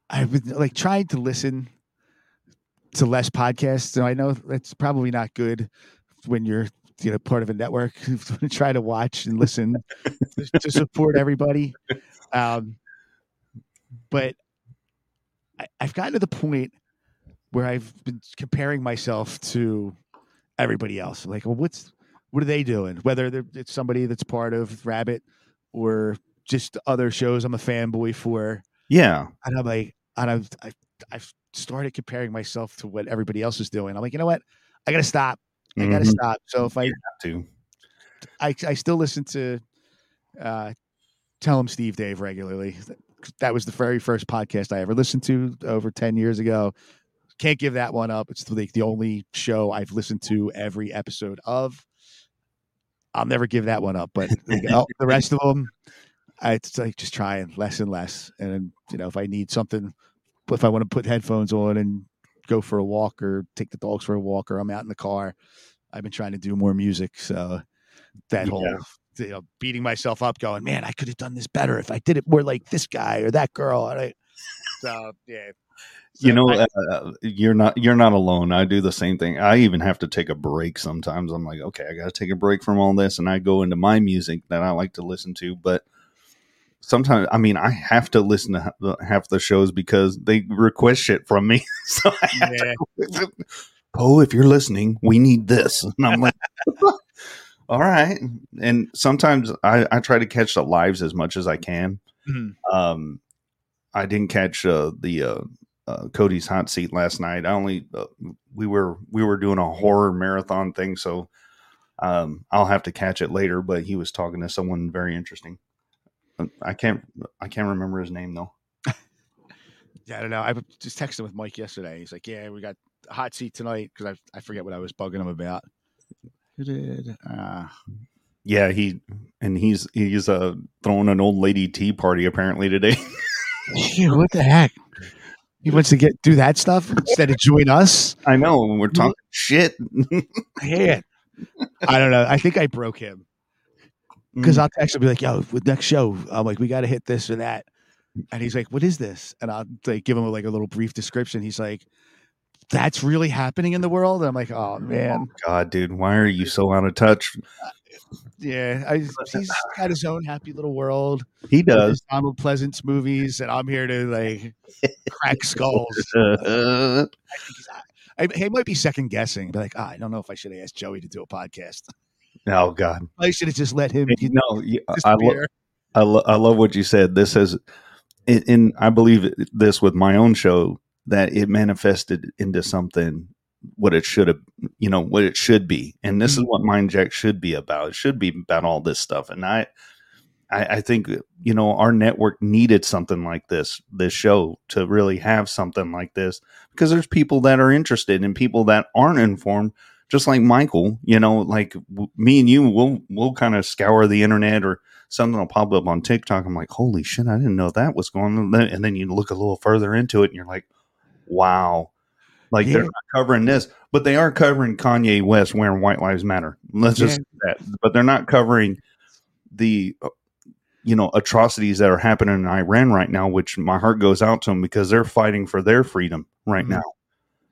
I've been like trying to listen to less podcasts. So I know that's probably not good when you're you know part of a network (laughs) try to watch and listen to, to support everybody. (laughs) Um, but I, I've gotten to the point where I've been comparing myself to everybody else. Like, well, what's what are they doing? Whether it's somebody that's part of Rabbit or just other shows I'm a fanboy for. Yeah, And I'm like, and I've, I've, I've started comparing myself to what everybody else is doing. I'm like, you know what? I got to stop. I got to stop. So if I, have to. I, I still listen to, uh, Tell 'Em Steve-Dave regularly that was the very first podcast I ever listened to over 10 years ago. Can't give that one up. It's like the only show I've listened to every episode of. I'll never give that one up, but (laughs) the rest of them, I it's like just trying less and less. And you know, if I need something, if I want to put headphones on and go for a walk or take the dogs for a walk or I'm out in the car, I've been trying to do more music. So that Yeah. whole you know, beating myself up, going, man, I could have done this better if I did it more like this guy or that girl. And I, so yeah, you know, I- uh, you're not you're not alone. I do the same thing. I even have to take a break sometimes. I'm like, okay, I got to take a break from all this, and I go into my music that I like to listen to. But sometimes, I mean, I have to listen to ha- half the shows because they request shit from me. (laughs) so have to, Poe, if you're listening, we need this, (laughs) and I'm like. (laughs) All right, and sometimes I, I try to catch the lives as much as I can. Mhm. Um, I didn't catch uh, the uh, uh, Cody's hot seat last night. I only uh, we were we were doing a horror marathon thing, so um, I'll have to catch it later. But he was talking to someone very interesting. Uh, I can't I can't remember his name though. (laughs) Yeah, I don't know. I was just texting with Mike yesterday. He's like, "Yeah, we got hot seat tonight." Because I I forget what I was bugging him about. Who did? Uh, Yeah, he and he's he's uh throwing an old lady tea party apparently today. (laughs) (laughs) What the heck? He wants to get do that stuff instead of join us. I know when we're talking (laughs) shit. Yeah, I don't know. I think I broke him mm. because I'll text him be like, "Yo, with next show, I'm like, we got to hit this or that," and he's like, "What is this?" And I'll like give him like a little brief description. He's like, "That's really happening in the world." And I'm like, "Oh man, God, dude, why are you so out of touch? Yeah." I, he's got his own happy little world. He does. Donald Pleasence movies, and I'm here to like crack skulls. (laughs) I, he might be second guessing, but like, ah, I don't know if I should have asked Joey to do a podcast. oh God, (laughs) I should have just let him. And, no, you- I, lo- I, lo- I love what you said. This has, and I believe this with my own show that it manifested into something what it should have, you know, what it should be, and this is mm-hmm. what Mind Jack should be about. It should be about all this stuff, and I. I, I think you know our network needed something like this, this show, to really have something like this because there's people that are interested and people that aren't informed. Just like Michael, you know, like w- me and you, we'll we'll kind of scour the internet or something will pop up on TikTok. I'm like, holy shit, I didn't know that was going on. And then you look a little further into it, and you're like, wow, like they're not covering this, but they are covering Kanye West wearing White Lives Matter. Let's just Yeah. say that, but they're not covering the uh, you know atrocities that are happening in Iran right now, which my heart goes out to them because they're fighting for their freedom right Mhm. now,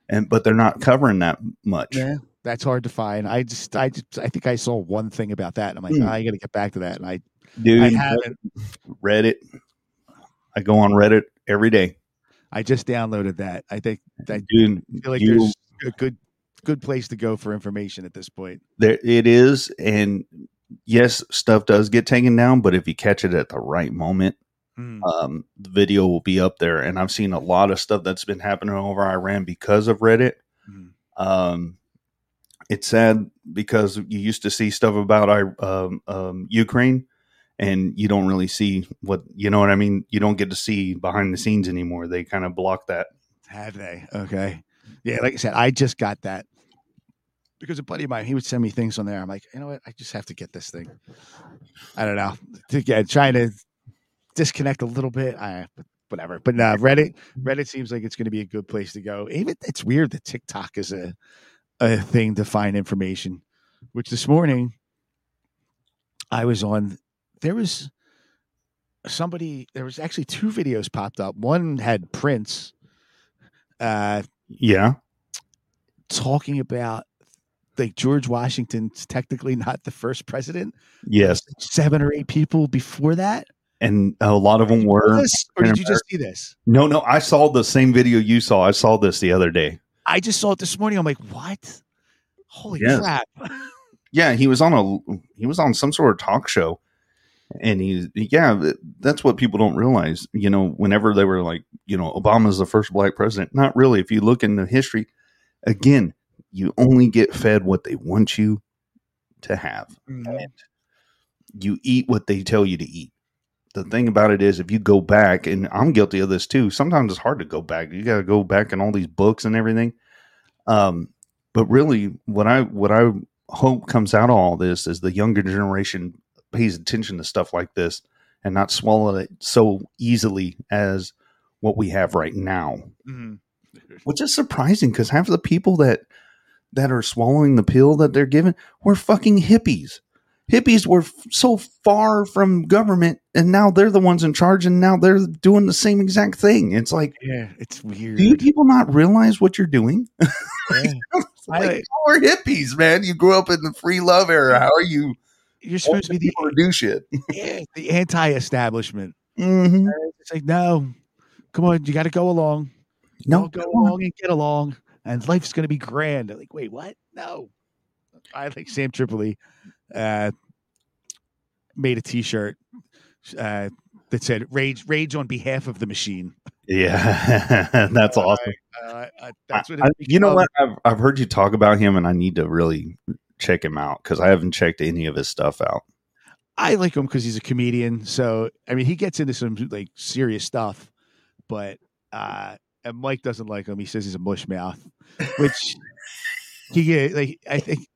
and but they're not covering that much. Yeah, that's hard to find. I just, I just, I think I saw one thing about that, and I'm like, Hmm. "Ah, I got to get back to that. And I, Dude, I haven't. read it. I go on Reddit every day. I just downloaded that. I think I Dude, feel like you- there's a good, good place to go for information at this point. there it is and yes stuff does get taken down but if you catch it at the right moment Hmm. um, the video will be up there and i've seen a lot of stuff that's been happening over iran because of reddit Mhm. um, it's sad because you used to see stuff about um, um, ukraine and you don't really see what you know what i mean you don't get to see behind the scenes anymore they kind of block that Have they? Okay. Yeah, like I said, I just got that because a buddy of mine, he would send me things on there. I'm like, you know what? I just have to get this thing. I don't know. Get trying to disconnect a little bit. I whatever. But uh, Reddit, Reddit seems like it's going to be a good place to go. Even it's weird that TikTok is a a thing to find information. Which this morning I was on. There was somebody. There was actually two videos popped up. One had Prince. Uh, yeah talking about like George Washington's technically not the first president. yes Seven or eight people before that. and a lot of them were This- or did you just see this? No, no, I saw the same video you saw. I saw this the other day. I just saw it this morning. I'm like, what? Holy Yes. crap! (laughs) Yeah, he was on a he was on some sort of talk show, and he yeah, that's what people don't realize. You know, whenever they were like, you know, Obama's the first black president. Not really. If you look in the history, again, you only get fed what they want you to have, Mm-hmm. and you eat what they tell you to eat. the thing about it is, if you go back, and I'm guilty of this too. Sometimes it's hard to go back. You got to go back in all these books and everything. Um, but really, what I what I hope comes out of all this is the younger generation pays attention to stuff like this and not swallow it so easily as what we have right now Mhm. which is surprising because half of the people that that are swallowing the pill that they're given were fucking hippies. Hippies were f- so far from government, and now they're the ones in charge, and now they're doing the same exact thing. It's like, Yeah, it's weird. do you people not realize what you're doing? Yeah. (laughs) Like, y'all are hippies, man. You grew up in the free love era. How are you? You're supposed to be the do shit. yeah, the anti-establishment. Mhm. It's like, no, come on, you got to go along. No, go along and get along, and life's going to be grand. They're like, wait, what? No. I think Sam Tripoli uh, made a T-shirt uh, that said "Rage, Rage on behalf of the machine." Yeah, (laughs) that's awesome. Uh, uh, that's what I- you know what? I've, I've heard you talk about him, and I need to really check him out because I haven't checked any of his stuff out. I like him because he's a comedian. So I mean, he gets into some like serious stuff, but uh, and Mike doesn't like him. He says he's a mush mouth, which (laughs) he get like. I think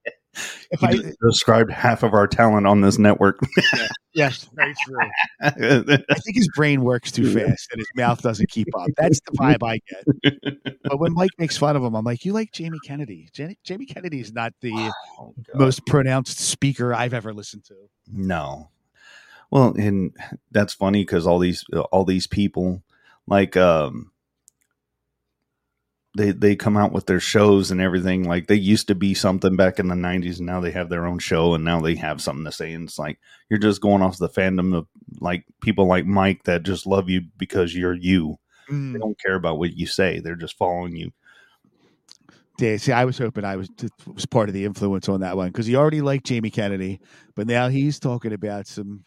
if He I described half of our talent on this network. (laughs) yes, very true. (laughs) I think his brain works too fast and his mouth doesn't keep up. That's the vibe I get. (laughs) But when Mike makes fun of him, I'm like, "You like Jamie Kennedy? Jan- Jamie Kennedy is not the most pronounced speaker I've ever listened to." no, well, and that's funny because all these all these people like um they they come out with their shows and everything like they used to be something back in the 90s and now they have their own show and now they have something to say and it's like you're just going off the fandom of like people like Mike that just love you because you're you Mm. they don't care about what you say they're just following you Yeah, see, I was hoping I was was part of the influence on that one because he already liked Jamie Kennedy, but now he's talking about some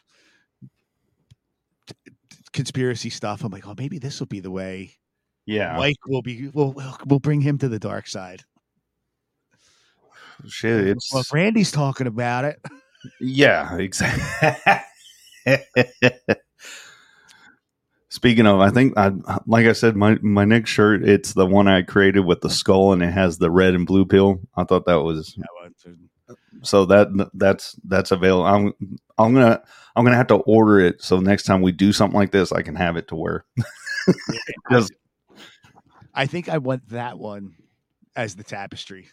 conspiracy stuff. I'm like, oh, maybe this will be the way. Yeah Mike will be. We'll we'll, bring him to the dark side. shit it's Well, Randy's talking about it. Yeah, exactly. Speaking of, I think I like I said, my my next shirt it's the one I created with the skull and it has the red and blue pill. I thought that was so that that's that's available. I'm I'm gonna I'm gonna have to order it so next time we do something like this, I can have it to wear. (laughs) Just I think I want that one as the tapestry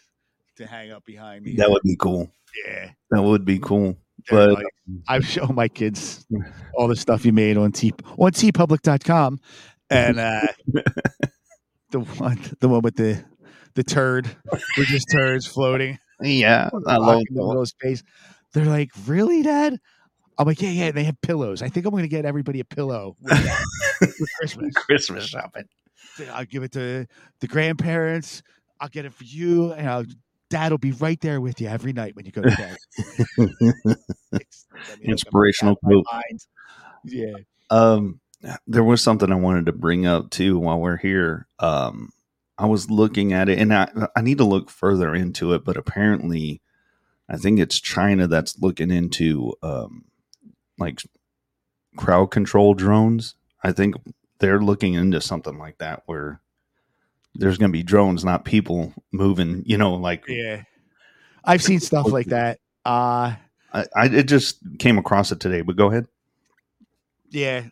to hang up behind me. that would be cool. Yeah. That would be cool. But like- I've shown my kids (laughs) all the stuff you made on t on teepublic.com and uh (laughs) the one the one with the the turd we're just turds floating yeah, (laughs) I love in the that one. middle of space they're like really dad i'm like yeah yeah they have pillows i think i'm gonna get everybody a pillow for christmas Christmas shopping. I'll give it to the grandparents i'll get it for you and I'll, dad will be right there with you every night when you go to bed (laughs) It's- I mean, Inspirational quote. yeah Um, there was something I wanted to bring up too while we're here. Um, I was looking at it, and I I need to look further into it, but apparently, I think it's China that's looking into um, like crowd control drones. I think they're looking into something like that where there's going to be drones, not people moving. You know, like Yeah. I've seen stuff like that. Uh I, I it just came across it today. But go ahead. yeah.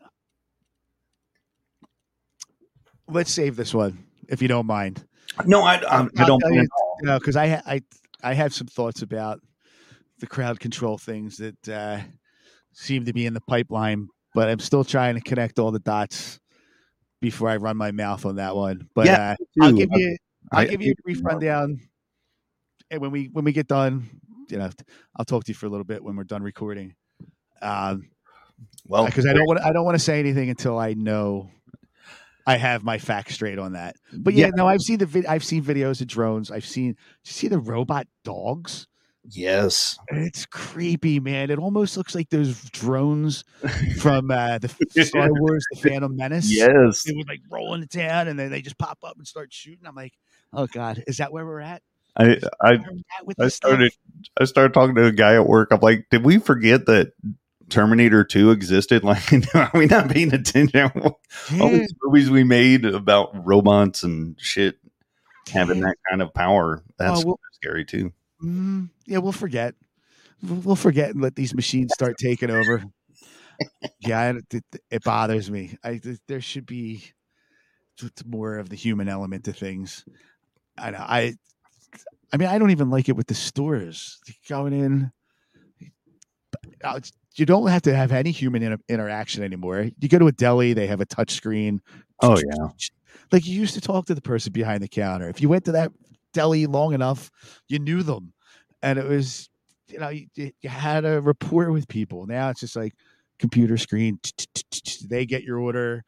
Let's save this one if you don't mind. No, I I, I don't. you, no, because I I I have some thoughts about the crowd control things that uh, seem to be in the pipeline, but I'm still trying to connect all the dots before I run my mouth on that one. But Yeah, uh, I'll give you I'll I- give you a brief rundown, and when we when we get done, you know, I'll talk to you for a little bit when we're done recording. Um, Well, because I don't want I don't want to say anything until I know I have my facts straight on that. But yeah, Yeah. no, I've seen the vid- I've seen videos of drones. I've seen you see the robot dogs. Yes. It's creepy, man. It almost looks like those drones (laughs) from uh, the Star Wars: The Phantom Menace. Yes. they would like roll into town and then they just pop up and start shooting. I'm like, oh god, is that where we're at? I I Where we're at with I this stuff? started I started talking to a guy at work. I'm like, did we forget that Terminator 2 existed? (laughs) Like, are we not paying attention? (laughs) All these movies we made about robots and shit having that kind of power. That's Oh, well- scary too. Mm, yeah, we'll forget. We'll we'll forget and let these machines start taking over. Yeah, it, it, it bothers me. I there should be more of the human element to things. I know. I, I mean, I don't even like it with the stores going in. uh, You don't have to have any human inter- interaction anymore. You go to a deli, they have a touch screen. Oh yeah. Like you used to talk to the person behind the counter. If you went to that deli long enough, you knew them, and it was, you know, you, you had a rapport with people. Now it's just like computer screen. They get your order,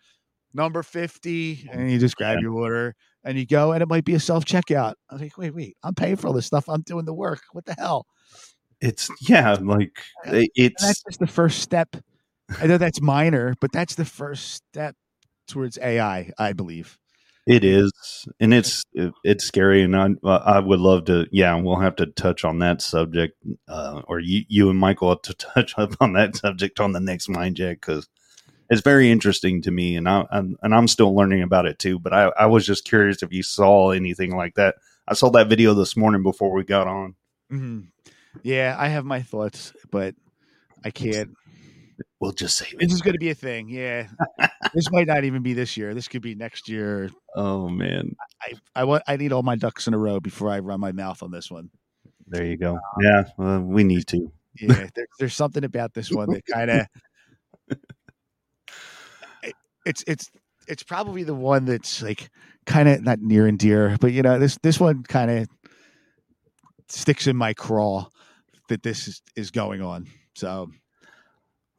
number fifty, and you just grab your order and you go, and it might be a self checkout. I was like, wait, wait, I'm paying for all this stuff. I'm doing the work. What the hell? It's yeah, like And it's that's just the first step. I know that's minor, but that's the first step towards AI, I believe. It is, and it's it's scary, and I I would love to. Yeah, we'll have to touch on that subject, uh, or you you and Michael have to (laughs) touch up on that subject on the next Mind Jack because it's very interesting to me, and I I'm, and I'm still learning about it too. But I I was just curious if you saw anything like that. I saw that video this morning before we got on. hmm Yeah, I have my thoughts, but I can't. We'll just say. This is going to be a thing. Yeah, this might not even be this year. This could be next year. Oh man, I I want I need all my ducks in a row before I run my mouth on this one. there you go. Um, yeah, well, we need to. Yeah, (laughs) there, there's something about this one that kind of (laughs) it's it's it's probably the one that's like kind of not near and dear, but you know this this one kind of sticks in my craw that this is, is going on. So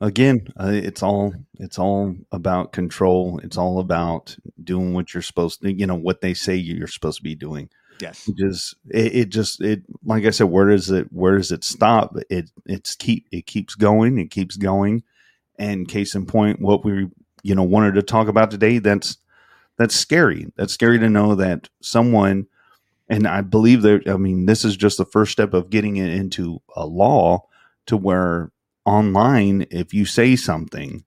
again uh, it's all it's all about control. It's all about doing what you're supposed to you know what they say you're supposed to be doing. Yes, It just it, it just it like i said where does it where does it stop? It it's keep it keeps going it keeps going. And case in point what we you know wanted to talk about today that's that's scary. That's scary to know that someone and i believe that i mean this is just the first step of getting it into a law to where online if you say something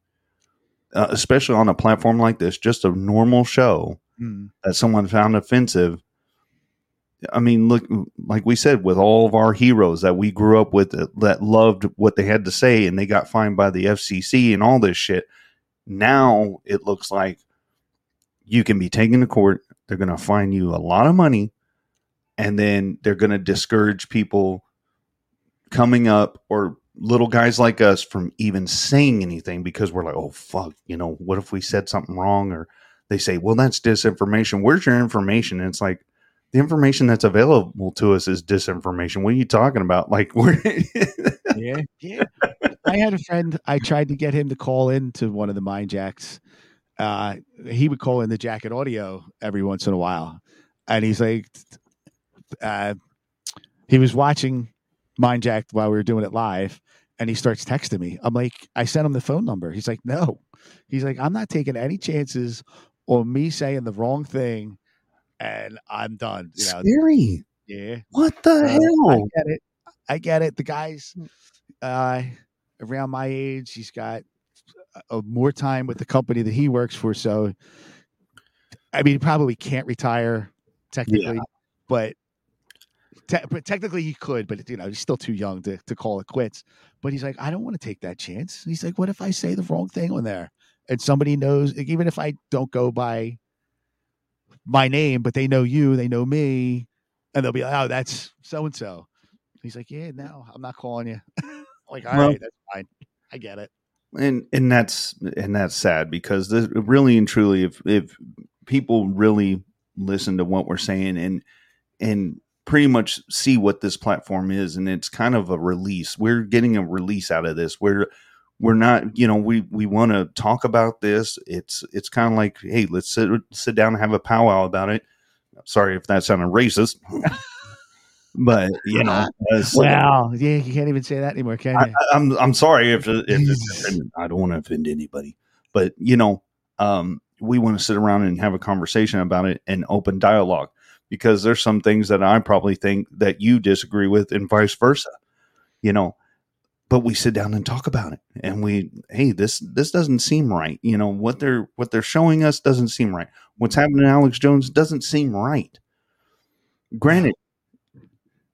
uh, especially on a platform like this just a normal show Mm. that someone found offensive i mean look like we said with all of our heroes that we grew up with that, that loved what they had to say and they got fined by the fcc and all this shit now it looks like you can be taken to court they're going to fine you a lot of money and then they're going to discourage people coming up or little guys like us from even saying anything because we're like, oh fuck, you know, what if we said something wrong? Or they say, well, that's disinformation. Where's your information? And it's like the information that's available to us is disinformation. What are you talking about? (laughs) Like we're yeah, yeah. I had a friend. I tried to get him to call in to one of the mind jacks. Uh, he would call in the jacket audio every once in a while, and he's like, uh, he was watching Mindjacked while we were doing it live, and he starts texting me. I'm like, I sent him the phone number. He's like, no. He's like, I'm not taking any chances on me saying the wrong thing, and I'm done. You know, scary. yeah. What the Uh, I hell? get it. I get it. The guy's uh, around my age. He's got uh, more time with the company that he works for. So, I mean, he probably can't retire technically, but, te- but technically he could. But you know, he's still too young to to call it quits. But he's like, I don't want to take that chance. He's like, what if I say the wrong thing on there and somebody knows? like, Even if I don't go by my name, but they know you, they know me, and they'll be like, oh, that's so and so. He's like, yeah, no, I'm not calling you. (laughs) like, all right, Well- that's fine. I get it. and and that's and that's sad because this, really and truly if if people really listen to what we're saying and and pretty much see what this platform is and it's kind of a release. We're getting a release out of this. We're we're not you know we we want to talk about this. It's it's kind of like hey let's sit sit down and have a powwow about it. Sorry if that sounded racist (laughs) but you know (laughs) uh, so- Wow. Yeah, you can't even say that anymore, can you? I- I'm I'm sorry if if. I don't want to offend anybody, but you know, um, we want to sit around and have a conversation about it and open dialogue because there's some things that I probably think that you disagree with, and vice versa. You know, but we sit down and talk about it and we hey this this doesn't seem right. You know what they're what they're showing us doesn't seem right. What's happening to alex jones doesn't seem right. Granted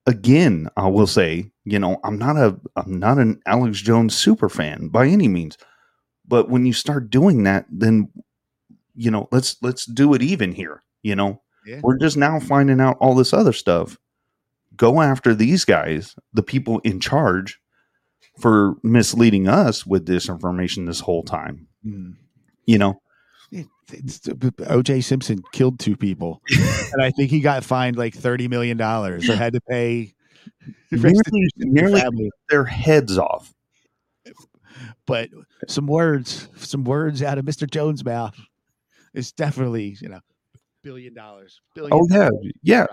again i will say you know i'm not a i'm not an alex jones super fan by any means but when you start doing that then you know let's let's do it even here you know Yeah. we're just now finding out all this other stuff go after these guys the people in charge for misleading us with disinformation this whole time Mm. you know It's- OJ Simpson killed two people, (laughs) and I think he got fined like thirty million dollars or had to pay (laughs) nearly, to the their heads off But some words, some words out of Mr. Jones' mouth is definitely you know billion dollars. Billion Oh yeah, yeah.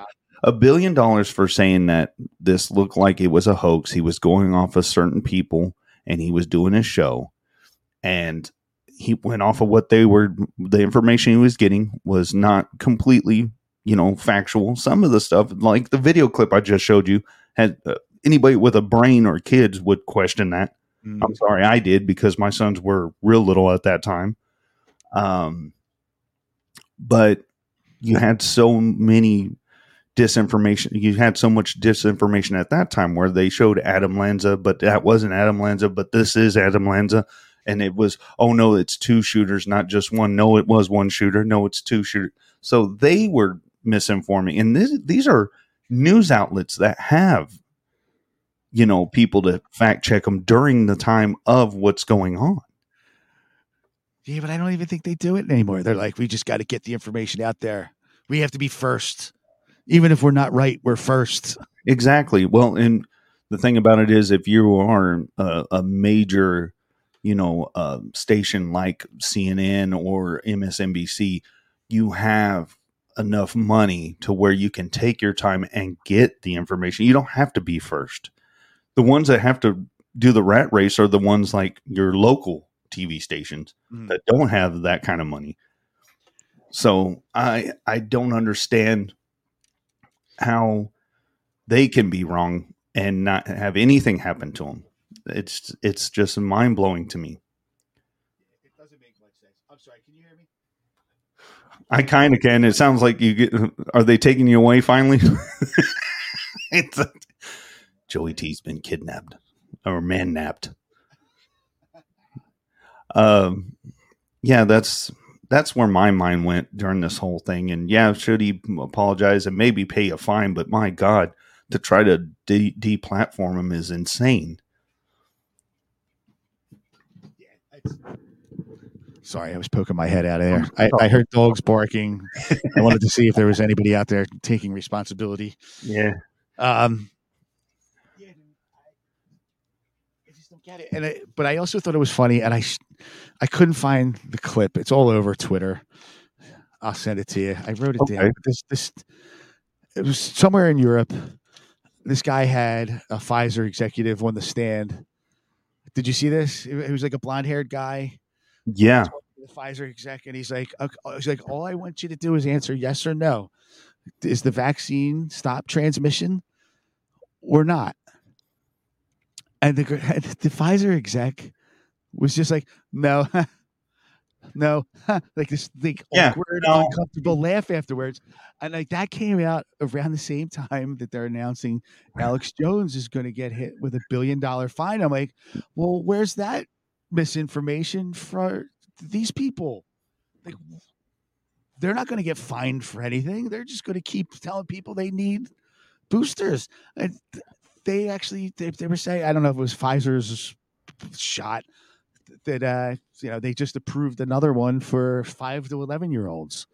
A billion dollars for saying that this looked like it was a hoax. He was going off of certain people and he was doing a show. And he went off of what they were the information he was getting was not completely, you know, factual. Some of the stuff like the video clip I just showed you had uh, anybody with a brain or kids would question that. Mm. I'm sorry, I did because my sons were real little at that time. Um, but you had so many disinformation. You had so much disinformation at that time where they showed Adam Lanza, but that wasn't Adam Lanza, but this is Adam Lanza. And it was, oh no, it's two shooters, not just one. No, it was one shooter. No, it's two shooters. So they were misinforming. And this, these are news outlets that have, you know, people to fact check them during the time of what's going on. Yeah, but I don't even think they do it anymore. They're like, we just got to get the information out there. We have to be first, even if we're not right. We're first. Exactly. Well, and the thing about it is, if you are a, a major, you know, uh, station like CNN or MSNBC, you have enough money to where you can take your time and get the information. You don't have to be first. The ones that have to do the rat race are the ones like your local TV stations Mm. that don't have that kind of money. So I I don't understand how they can be wrong and not have anything happen to them. It's it's just mind blowing to me. It doesn't make much sense. I'm sorry. Can you hear me? I kind of can. It sounds like you get. Are they taking you away finally? (laughs) it's Joey T's been kidnapped or man napped. Um, yeah, that's that's where my mind went during this whole thing. And yeah, should he apologize and maybe pay a fine? But my God, to try to de- deplatform him is insane. Sorry, I was poking my head out of there. I, I heard dogs barking. I wanted to see if there was anybody out there taking responsibility. Yeah. Um, yeah, I just don't get it. And I, but I also thought it was funny, and I I couldn't find the clip. It's all over Twitter. I'll send it to you. I wrote it Okay. down. This this it was somewhere in Europe. This guy had a Pfizer executive on the stand. Did you see this? It, was like a blonde haired guy Yeah. the Pfizer exec, and he's like, okay, oh, he's like, all I want you to do is answer yes or no. Is the vaccine stop transmission or not? And the the Pfizer exec was just like, no, (laughs) no, (laughs) like this like Yeah, awkward, no. uncomfortable laugh afterwards, and like that came out around the same time that they're announcing Alex Jones is going to get hit with a billion dollar fine. I'm like, well, where's that misinformation for these people? Like, they're not going to get fined for anything. They're just going to keep telling people they need boosters. And they actually, they, they were saying, I don't know if it was Pfizer's shot that, uh, you know, they just approved another one for five to 11 year olds.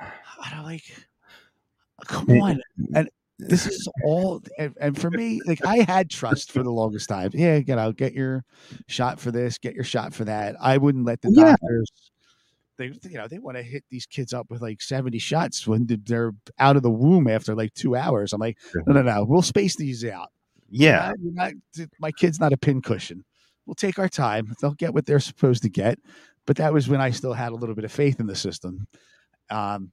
(sighs) I'm like, come on. And this is all, and, and for me, like I had trust for the longest time. Yeah, you know, get your shot for this, get your shot for that. I wouldn't let the Yeah. doctors. They, you know, they want to hit these kids up with like seventy shots when they're out of the womb after like two hours. I'm like, no, no, no, we'll space these out. Yeah. You're not- you're not- my kid's not a pincushion. We'll take our time. They'll get what they're supposed to get. But that was when I still had a little bit of faith in the system. Um,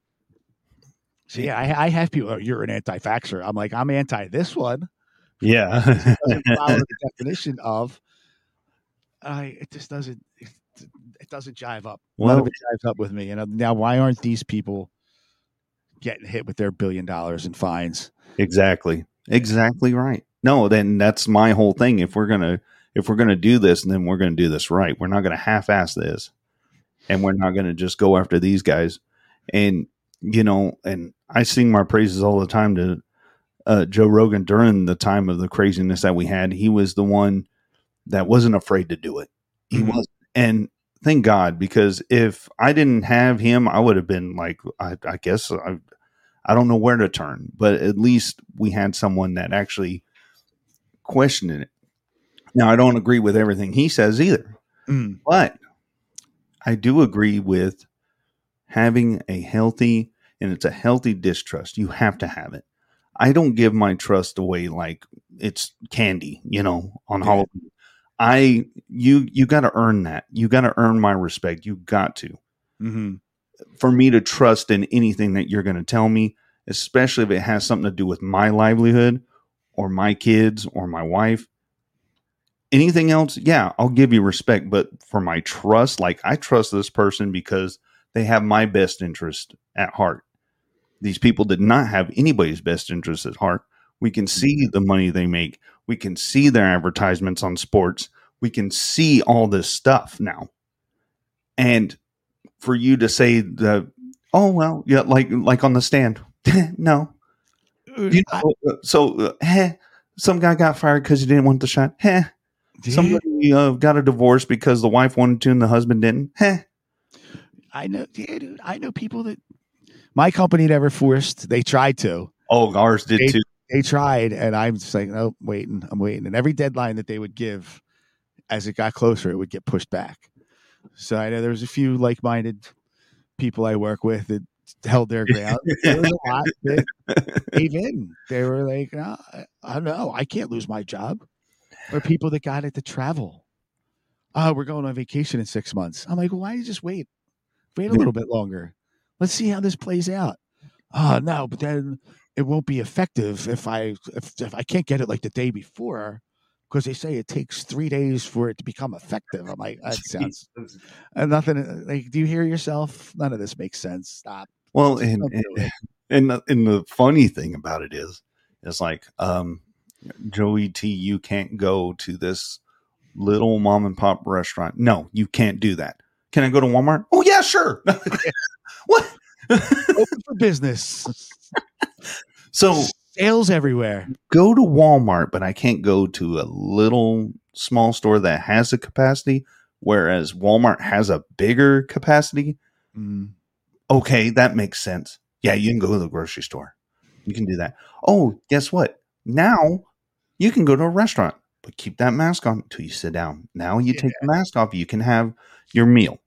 so yeah, I, I have people. Oh, you're an anti-vaxxer. I'm like, I'm anti this one. Yeah. (laughs) Doesn't follow the definition of I it just doesn't it, it doesn't jive up. Well- None of it jives up with me. And uh, now, why aren't these people getting hit with their billion dollars in fines? Exactly. Exactly right. No, then that's my whole thing. If we're gonna if we're gonna do this, then we're gonna do this right. We're not gonna half ass this. And we're not gonna just go after these guys. And you know, and I sing my praises all the time to uh, Joe Rogan during the time of the craziness that we had. He was the one that wasn't afraid to do it. He Mhm. was, and thank God because if I didn't have him, I would have been like, I, I guess I, I don't know where to turn. But at least we had someone that actually questioned it. Now I don't agree with everything he says either, Mm. but I do agree with having a healthy and it's a healthy distrust. You have to have it. I don't give my trust away like it's candy, you know, on Yeah. Halloween. I you you got to earn that. You got to earn my respect. You got to. Mm-hmm. For me to trust in anything that you're going to tell me, especially if it has something to do with my livelihood or my kids or my wife. Anything else, yeah, I'll give you respect, but for my trust, like I trust this person because they have my best interest at heart. These people did not have anybody's best interest at heart. We can mm-hmm. see the money they make. We can see their advertisements on sports. We can see all this stuff now. And for you to say the oh well, yeah, like like on the stand. (laughs) no. You know, uh, so uh, heh, some guy got fired because he didn't want the shot. Heh. Somebody uh, got a divorce because the wife wanted to and the husband didn't. Heh. I know, yeah, dude. I know people that my company never forced. They tried to. Oh, ours did They, too. they tried, and I'm just like, no, I'm waiting. I'm waiting. And every deadline that they would give, as it got closer, it would get pushed back. So I know there was a few like-minded people I work with that held their (laughs) ground. there was a lot that gave in. They were like, no, I, don't know. I can't lose my job. Or people that got it to travel. Oh, we're going on vacation in six months. I'm like, well, why don't you just wait? Wait a little bit longer. Let's see how this plays out. Oh no, but then it won't be effective if I if, if I can't get it like the day before because they say it takes three days for it to become effective. I'm like, that (laughs) sounds nothing. Like, do you hear yourself? None of this makes sense. Stop. Well, and and, (laughs) and the, and the funny thing about it is, is like, um, Joey T, you can't go to this little mom and pop restaurant. No, you can't do that. Can I go to Walmart? Oh yeah, sure. (laughs) what? Open for business. (laughs) So Sales everywhere. go to Walmart, but I can't go to a little small store that has a capacity, whereas Walmart has a bigger capacity. Mm. Okay, that makes sense. Yeah, you can go to the grocery store. You can do that. Oh, guess what? Now you can go to a restaurant, but keep that mask on until you sit down. Now you take the mask off, you can have your meal.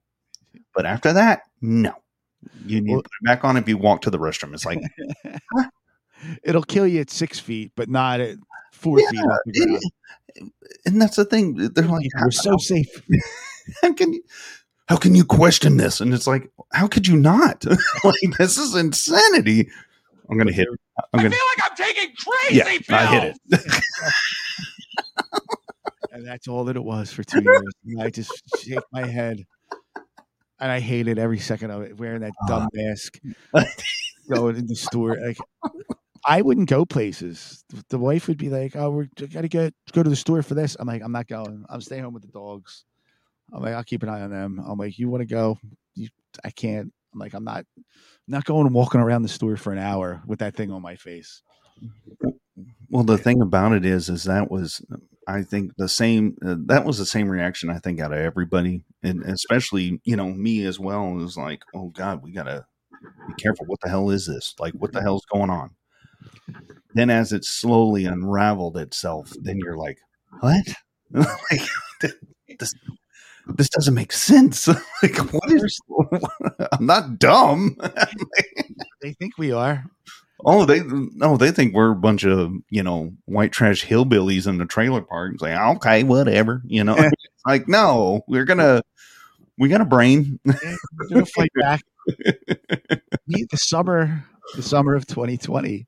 But after that, no. You need to put it back on if you walk to the restroom. It's like, (laughs) It'll kill you at six feet, but not at four feet. And, and that's the thing. They're like, We're so safe. (laughs) how can you how can you question this? And it's like, how could you not? (laughs) like this is insanity. I'm gonna hit. I'm gonna. like I'm taking crazy yeah, I hit it. (laughs) and that's all that it was for two years. And I just shake my head, and I hated every second of it. Wearing that dumb ah. mask, (laughs) going in the store. Like, I wouldn't go places. The wife would be like, "Oh, we gotta get go to the store for this." I'm like, "I'm not going. I'm staying home with the dogs." I'm like, "I'll keep an eye on them." I'm like, "You want to go? You, I can't." I'm like, "I'm not, not going walking around the store for an hour with that thing on my face." Well, the thing about it is, is that was, I think, the same. Uh, that was the same reaction I think out of everybody, and especially you know me as well. It was like, oh God, we gotta be careful. What the hell is this? Like, what the hell's going on? Then, as it slowly unraveled itself, then you're like, what? (laughs) like, (laughs) this, this doesn't make sense. (laughs) like, what is? (laughs) I'm not dumb. (laughs) They think we are. Oh, they no, they think we're a bunch of you know white trash hillbillies in the trailer park. It's like okay, whatever, you know. It's like no, we're gonna we got a brain. We're gonna fight back. We- the summer, the summer of 2020,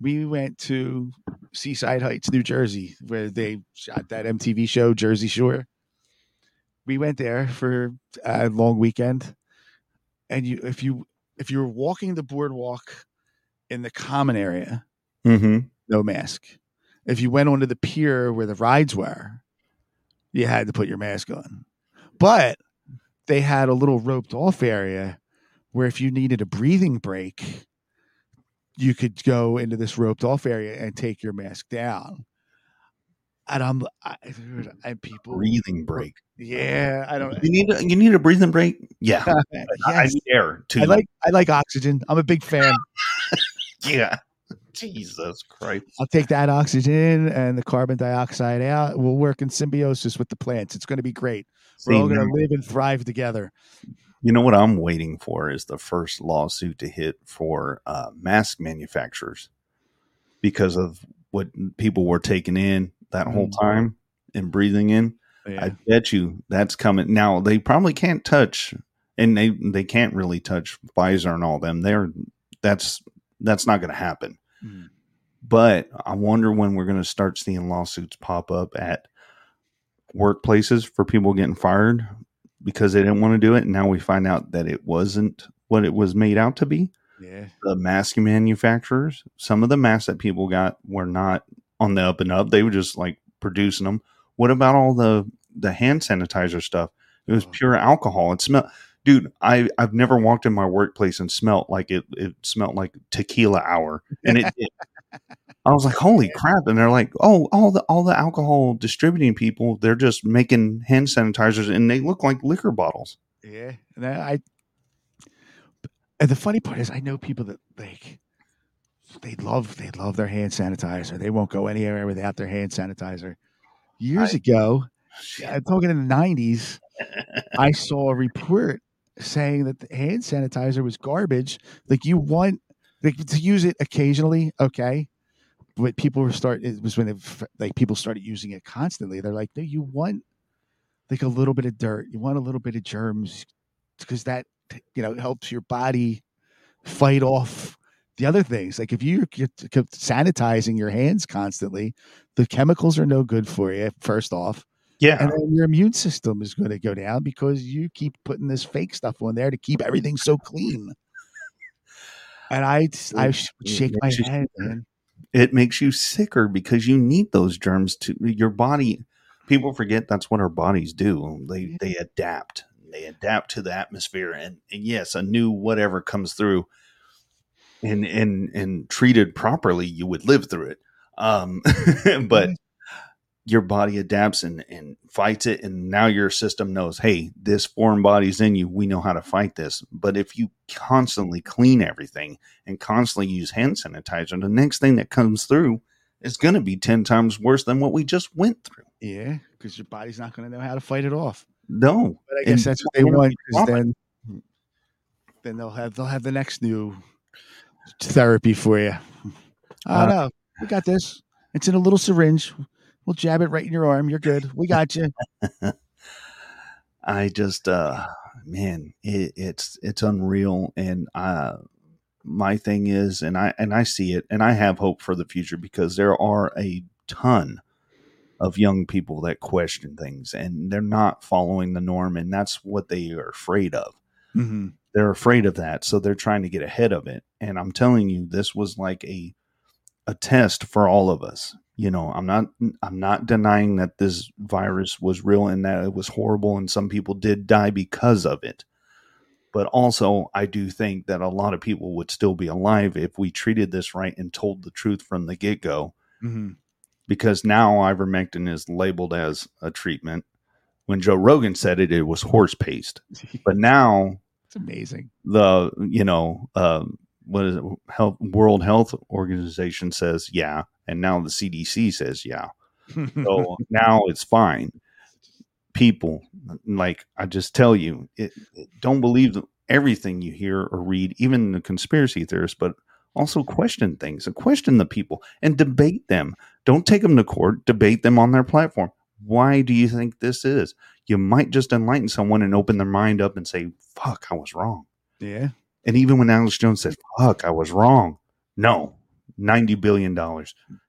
we went to Seaside Heights, New Jersey, where they shot that MTV show Jersey Shore. We went there for a long weekend, and you if you if you were walking the boardwalk in the common area, Mm-hmm. no mask. If you went onto the pier where the rides were, you had to put your mask on. But they had a little roped off area where if you needed a breathing break, you could go into this roped off area and take your mask down. And I'm, I, and people, Breathing break. Yeah, I don't. You need a, you need a breathing break. Yeah, (laughs) I- I need air too. I like I like oxygen. I'm a big fan. (laughs) yeah. Jesus Christ. I'll take that oxygen and the carbon dioxide out. We'll work in symbiosis with the plants. It's going to be great. We're all going to live and thrive together. You know what I'm waiting for is the first lawsuit to hit for uh, mask manufacturers because of what people were taking in that whole Mm. time and breathing in. I bet you that's coming. Now they probably can't touch, and they they can't really touch Pfizer and all them. They're that's that's not going to happen. Mm. But I wonder when we're going to start seeing lawsuits pop up at workplaces for people getting fired because they didn't want to do it. And now we find out that it wasn't what it was made out to be. Yeah. The mask manufacturers, some of the masks that people got were not on the up and up. They were just like producing them. What about all the the hand sanitizer stuff? It was mm. pure alcohol. It smelled, dude. I I've never walked in my workplace and smelt like it. It smelled like tequila hour, and it. I was like, holy (laughs) crap! And they're like, oh, all the all the alcohol distributing people, they're just making hand sanitizers, and they look like liquor bottles. Yeah. And I, I and the funny part is I know people that like they love they love their hand sanitizer. They won't go anywhere without their hand sanitizer. Years ago, I'm talking in the nineties, (laughs) I saw a report saying that the hand sanitizer was garbage. Like you want like to use it occasionally, okay. But people were start it was when it, like people started using it constantly. They're like, no, you want like a little bit of dirt, you want a little bit of germs because that you know helps your body fight off the other things. Like if you- you're sanitizing your hands constantly, the chemicals are no good for you. First off, Yeah. and then your immune system is going to go down because you keep putting this fake stuff on there to keep everything so clean. And I, I shake my head, man. It makes you sicker because you need those germs to your body. People forget that's what our bodies do. They they adapt. They adapt to the atmosphere, and, and yes, a new whatever comes through, and and and treated properly, you would live through it. Um, (laughs) but your body adapts and, and fights it and now your system knows hey this foreign body's in you. We know how to fight this. But if you constantly clean everything and constantly use hand sanitizer the next thing that comes through is going to be 10 times worse than what we just went through. Yeah, because your body's not going to know how to fight it off. no But I And guess that's what they want because then, then they'll have they'll have the next new therapy for you. I Uh, know. We got this. It's in a little syringe. We'll jab it right in your arm. You're good. We got you. (laughs) I just uh man, it, it's it's unreal and uh my thing is and I and I see it and I have hope for the future because there are a ton of young people that question things and they're not following the norm and that's what they are afraid of. Mhm. They're afraid of that so they're trying to get ahead of it and I'm telling you this was like a a test for all of us. You know, I'm not I'm not denying that this virus was real and that it was horrible and some people did die because of it. But also I do think that a lot of people would still be alive if we treated this right and told the truth from the get-go Mhm. because now ivermectin is labeled as a treatment. When Joe Rogan said it, it was horse paste. (laughs) But now It's amazing. the you know um, what is it? Health world health organization says yeah and now the cdc says yeah. So (laughs) now it's fine. People like i just tell you it, it- don't believe everything you hear or read even the conspiracy theorists but also question things and question the people and debate them. Don't take them to court. Debate them on their platform. Why do you think this is you might just enlighten someone and open their mind up and say fuck i was wrong Yeah. and even when Alex Jones said, fuck, I was wrong. No, $90 billion.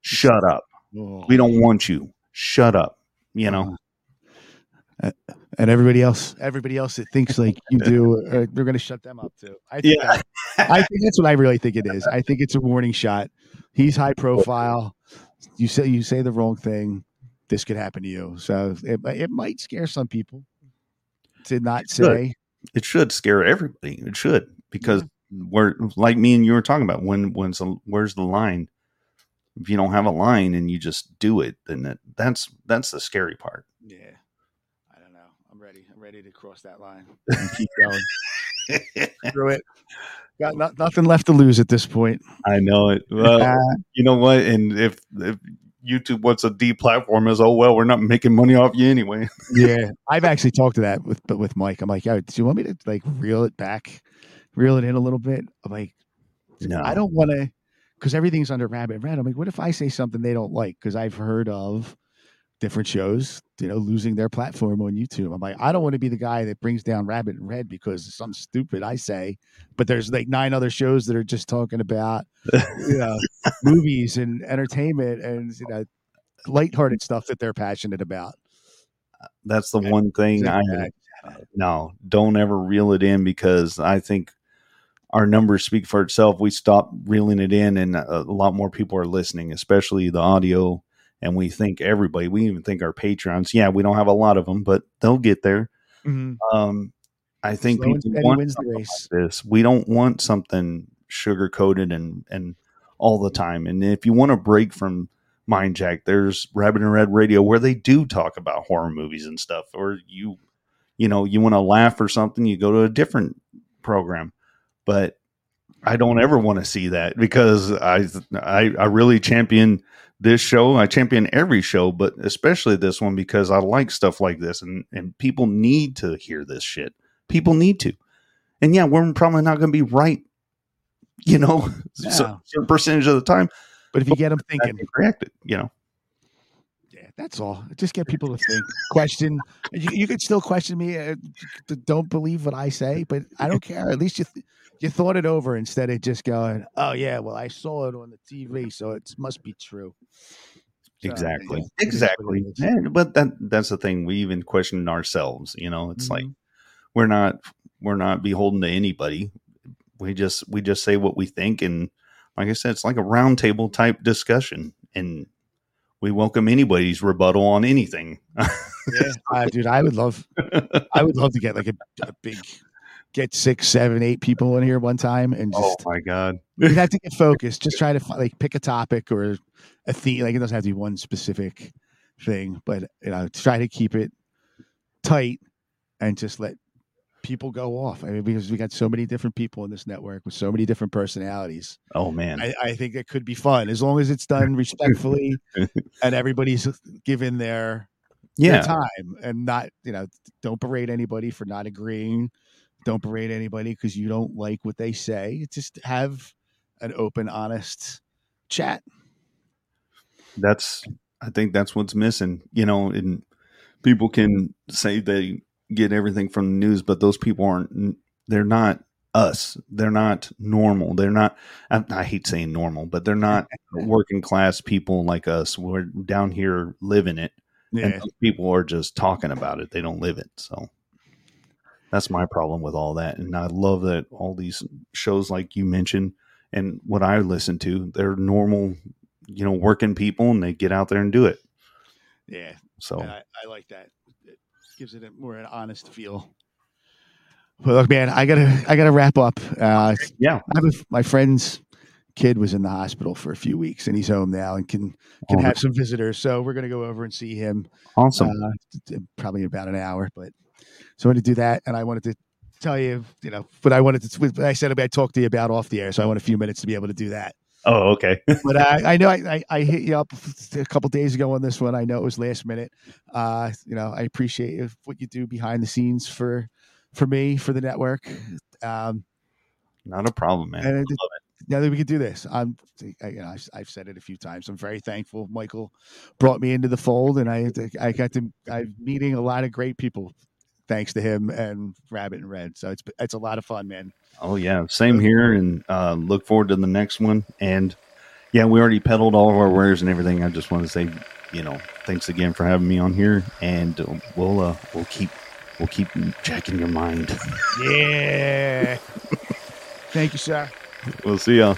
Shut up. Oh. We don't want you. Shut up. You know, Uh, and everybody else, everybody else that thinks like (laughs) you do, uh, we're going to shut them up too. I think Yeah. that- I think that's what I really think it is. I think it's a warning shot. He's high (laughs) profile. You say you say the wrong thing, this could happen to you. So it, it might scare some people to not should. say. It should scare everybody. It should because we're like me and you were talking about when when's the, where's the line? If you don't have a line and you just do it, then that, that's that's the scary part. Yeah, I don't know. I'm ready. I'm ready to cross that line (laughs) and keep going. Through it. (laughs) Got no, nothing left to lose at this point. I know it. Well, (laughs) you know what? And if if YouTube wants a deplatform us, oh well, we're not making money off you anyway. (laughs) yeah, I've actually talked to that with but with Mike. I'm like, yo, do you want me to like reel it back, reel it in a little bit? I'm like, No, I don't want to, because everything's under rabbit red. I'm like, what if I say something they don't like? Because I've heard of different shows, you know, losing their platform on YouTube. I'm like, I don't want to be the guy that brings down rabbit in red because some stupid I say. But there's like nine other shows that are just talking about, you know, (laughs) movies and entertainment and you know, lighthearted stuff that they're passionate about. That's the one thing I no, don't ever reel it in because I think our numbers speak for itself. We stop reeling it in, and a lot more people are listening, especially the audio. And we think everybody, we even think our patrons. Yeah, we don't have a lot of them, but they'll get there. Mhm. Um, I think Slow people want wins the race. like this. We don't want something sugar coated and and all the time. And if you want to break from Mind Jack, there's Rabbit In Red Radio where they do talk about horror movies and stuff. Or you, you know, you want to laugh or something, you go to a different program. But I don't ever want to see that because I I, I really champion this show. I champion every show, but especially this one because I like stuff like this, and and people need to hear this shit. People need to, and yeah, we're probably not going to be right, (laughs) you know, so, certain percentage of the time. But if you get them thinking, correct you know. Yeah, that's all. Just get people to think, question. You, you could still question me. Uh, don't believe what I say, but I don't care. At least you th- you thought it over instead of just going, "Oh yeah, well I saw it on the TV, so it must be true." So, exactly yeah, it is what exactly. Yeah, but that that's the thing we even question ourselves you know it's like Mhm. we're not we're not beholden to anybody we just we just say what we think and like i said it's like a roundtable type discussion and we welcome anybody's rebuttal on anything (laughs) Yeah, uh, dude, I would love, I would love to get like a, a big, get six, seven, eight people in here one time and oh just my god You'd have to get (laughs) focused. Just try to like pick a topic or a theme. Like it doesn't have to be one specific thing, but you know, try to keep it tight and just let people go off. I mean, because we got so many different people in this network with so many different personalities. oh man I, I think it could be fun as long as it's done respectfully (laughs) and everybody's given their, their yeah time and not you know don't berate anybody for not agreeing. Don't berate anybody because you don't like what they say. Just have an open, honest chat. that's i think that's what's missing you know and people can say they get everything from the news but those people aren't they're not us they're not normal they're not i, I hate saying normal but they're not (laughs) working class people like us we're down here living it and Yeah. those people are just talking about it they don't live it so that's my problem with all that and i love that all these shows like you mentioned and what i listen to they're normal you know working people and they get out there and do it Yeah. so I, I like that. It gives it a more an honest feel. But look, man, I gotta I gotta wrap up. Uh, yeah I have a, my friend's kid was in the hospital for a few weeks, and he's home now and can can Oh, have some visitors. So we're gonna go over and see him. awesome uh, probably about an hour. But so I wanted to do that, and I wanted to tell you, you know, but I wanted to. I said I talked to you about off the air, so I want a few minutes to be able to do that. oh okay (laughs) But I, I know I, I, I hit you up a couple days ago on this one. I know it was last minute. Uh, you know, I appreciate what you do behind the scenes for for me for the network. Um, not a problem man and it- now that we could do this, I'm, I, you know, I've, I've said it a few times. I'm very thankful. Michael brought me into the fold, and I, I got to, I'm meeting a lot of great people, thanks to him and Rabbit In Red. So it's it's a lot of fun, man. Oh yeah, same here, and uh, look forward to the next one. And yeah, we already peddled all of our wares and everything. I just want to say, you know, thanks again for having me on here, and uh, we'll uh, we'll keep we'll keep checking your mind. yeah. (laughs) Thank you, sir. We'll see y'all.